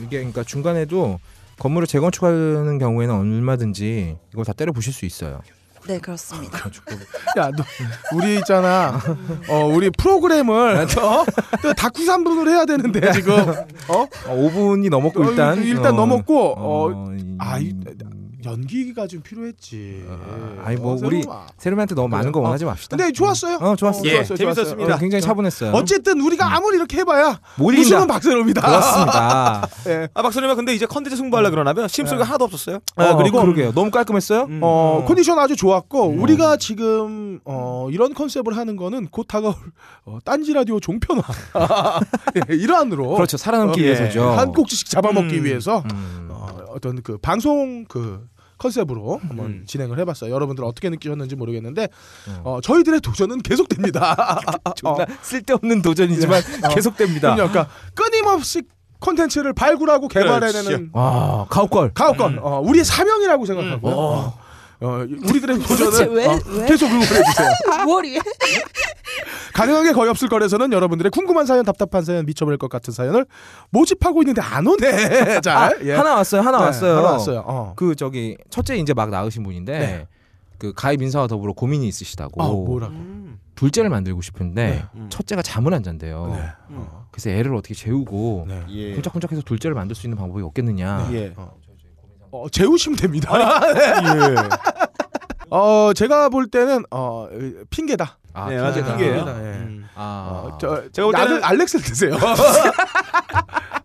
이게 그러니까 중간에도 건물을 재건축하는 경우에는 얼마든지 이걸 다 때려 부실 수 있어요. 네, 그렇습니다. 야, 너, 우리 있잖아. 어, 우리 프로그램을 어? 또 다쿠 3분을 해야 되는데 지금. 어? 5분이 넘었고 어, 일단 일단 어, 넘었고 어, 어, 아, 이, 연기가 좀 필요했지. 아니 뭐 어, 우리 세로마. 세르한테 너무 많은 거 원하지 맙시다. 근데 좋았어요. 어, 좋았어요. 어, 예, 좋았어요. 재밌었습니다. 어, 굉장히 차분했어요. 어쨌든 우리가 아무리 이렇게 해봐야. 우승은 박세롬이다. 그렇습니다. 예. 아 박선생님 근데 이제 컨텐츠 승부하려 그러나봐요. 심소리가 하나도 없었어요. 어, 그리고 그러게요. 너무 깔끔했어요. 어, 컨디션 아주 좋았고 음. 우리가 지금 어, 이런 컨셉을 하는 거는 곧 다가올 어, 딴지 라디오 종편화 예, 일환으로 그렇죠. 살아남기 어, 위해서죠. 음. 한 꼭지씩 잡아먹기 위해서 어, 어떤 그 방송 그 컨셉으로 음. 한번 진행을 해봤어요. 여러분들 어떻게 느끼셨는지 모르겠는데 어, 저희들의 도전은 계속됩니다. 존나 쓸데없는 도전이지만 계속됩니다. 그럼요. 그러니까 끊임없이 콘텐츠를 발굴하고 개발해내는. 아, 가옥걸. 가옥건 어, 우리의 사명이라고 생각하고요. 어, 어, 우리들의 도전을 왜- 어, 왜? 계속 응원해주세요. 머리. 가능하게 거의 없을 거래서는 여러분들의 궁금한 사연, 답답한 사연, 미쳐버릴 것 같은 사연을 모집하고 있는데 안 오네. 잘. 아, 예. 하나 왔어요. 하나 네, 왔어요. 하나 왔어요. 어. 그 저기 첫째 이제 막 낳으신 분인데 네. 그 가입 인사와 더불어 고민이 있으시다고. 아, 뭐라고? 둘째를 만들고 싶은데 네. 음. 첫째가 잠을 안 잔대요. 네. 그래서 애를 어떻게 재우고 예. 쿵짝쿵짝해서 둘째를 만들 수 있는 방법이 없겠느냐. 예. 어, 재우시면 됩니다. 예. 어, 제가 볼 때는 어, 핑계다. 아, 네, 맞아요. 핑계예요. 예. 음. 아, 어, 저, 제가 볼 나는 때는- 알렉스를 드세요.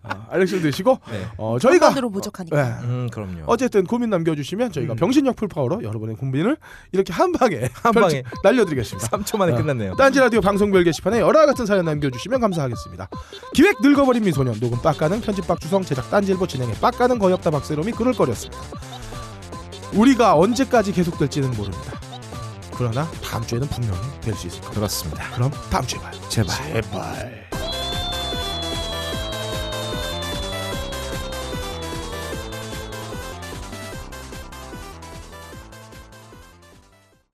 어, 알렉스를 드시고 네. 어, 저희가 한반으로 부족하니까. 네. 음, 그럼요. 어쨌든 고민 남겨주시면 저희가 음. 병신력 풀파워로 여러분의 고민을 이렇게 한 방에 한 방에. 날려드리겠습니다. 3초 만에 어, 끝났네요. 딴지 라디오 방송별 게시판에 열화 같은 사연 남겨주시면 감사하겠습니다. 기획 늙어버린 미소년 녹음 빡가는 편집 박주성 제작 딴지일보 진행해 빡가는 거의 없다 박세롬이 그럴 거렸습니다. 우리가 언제까지 계속될지는 모릅니다. 그러나 다음 주에는 분명히 될 수 있을 겁니다. 그렇습니다. 그럼 다음 주에 봐요. 제발. 제발.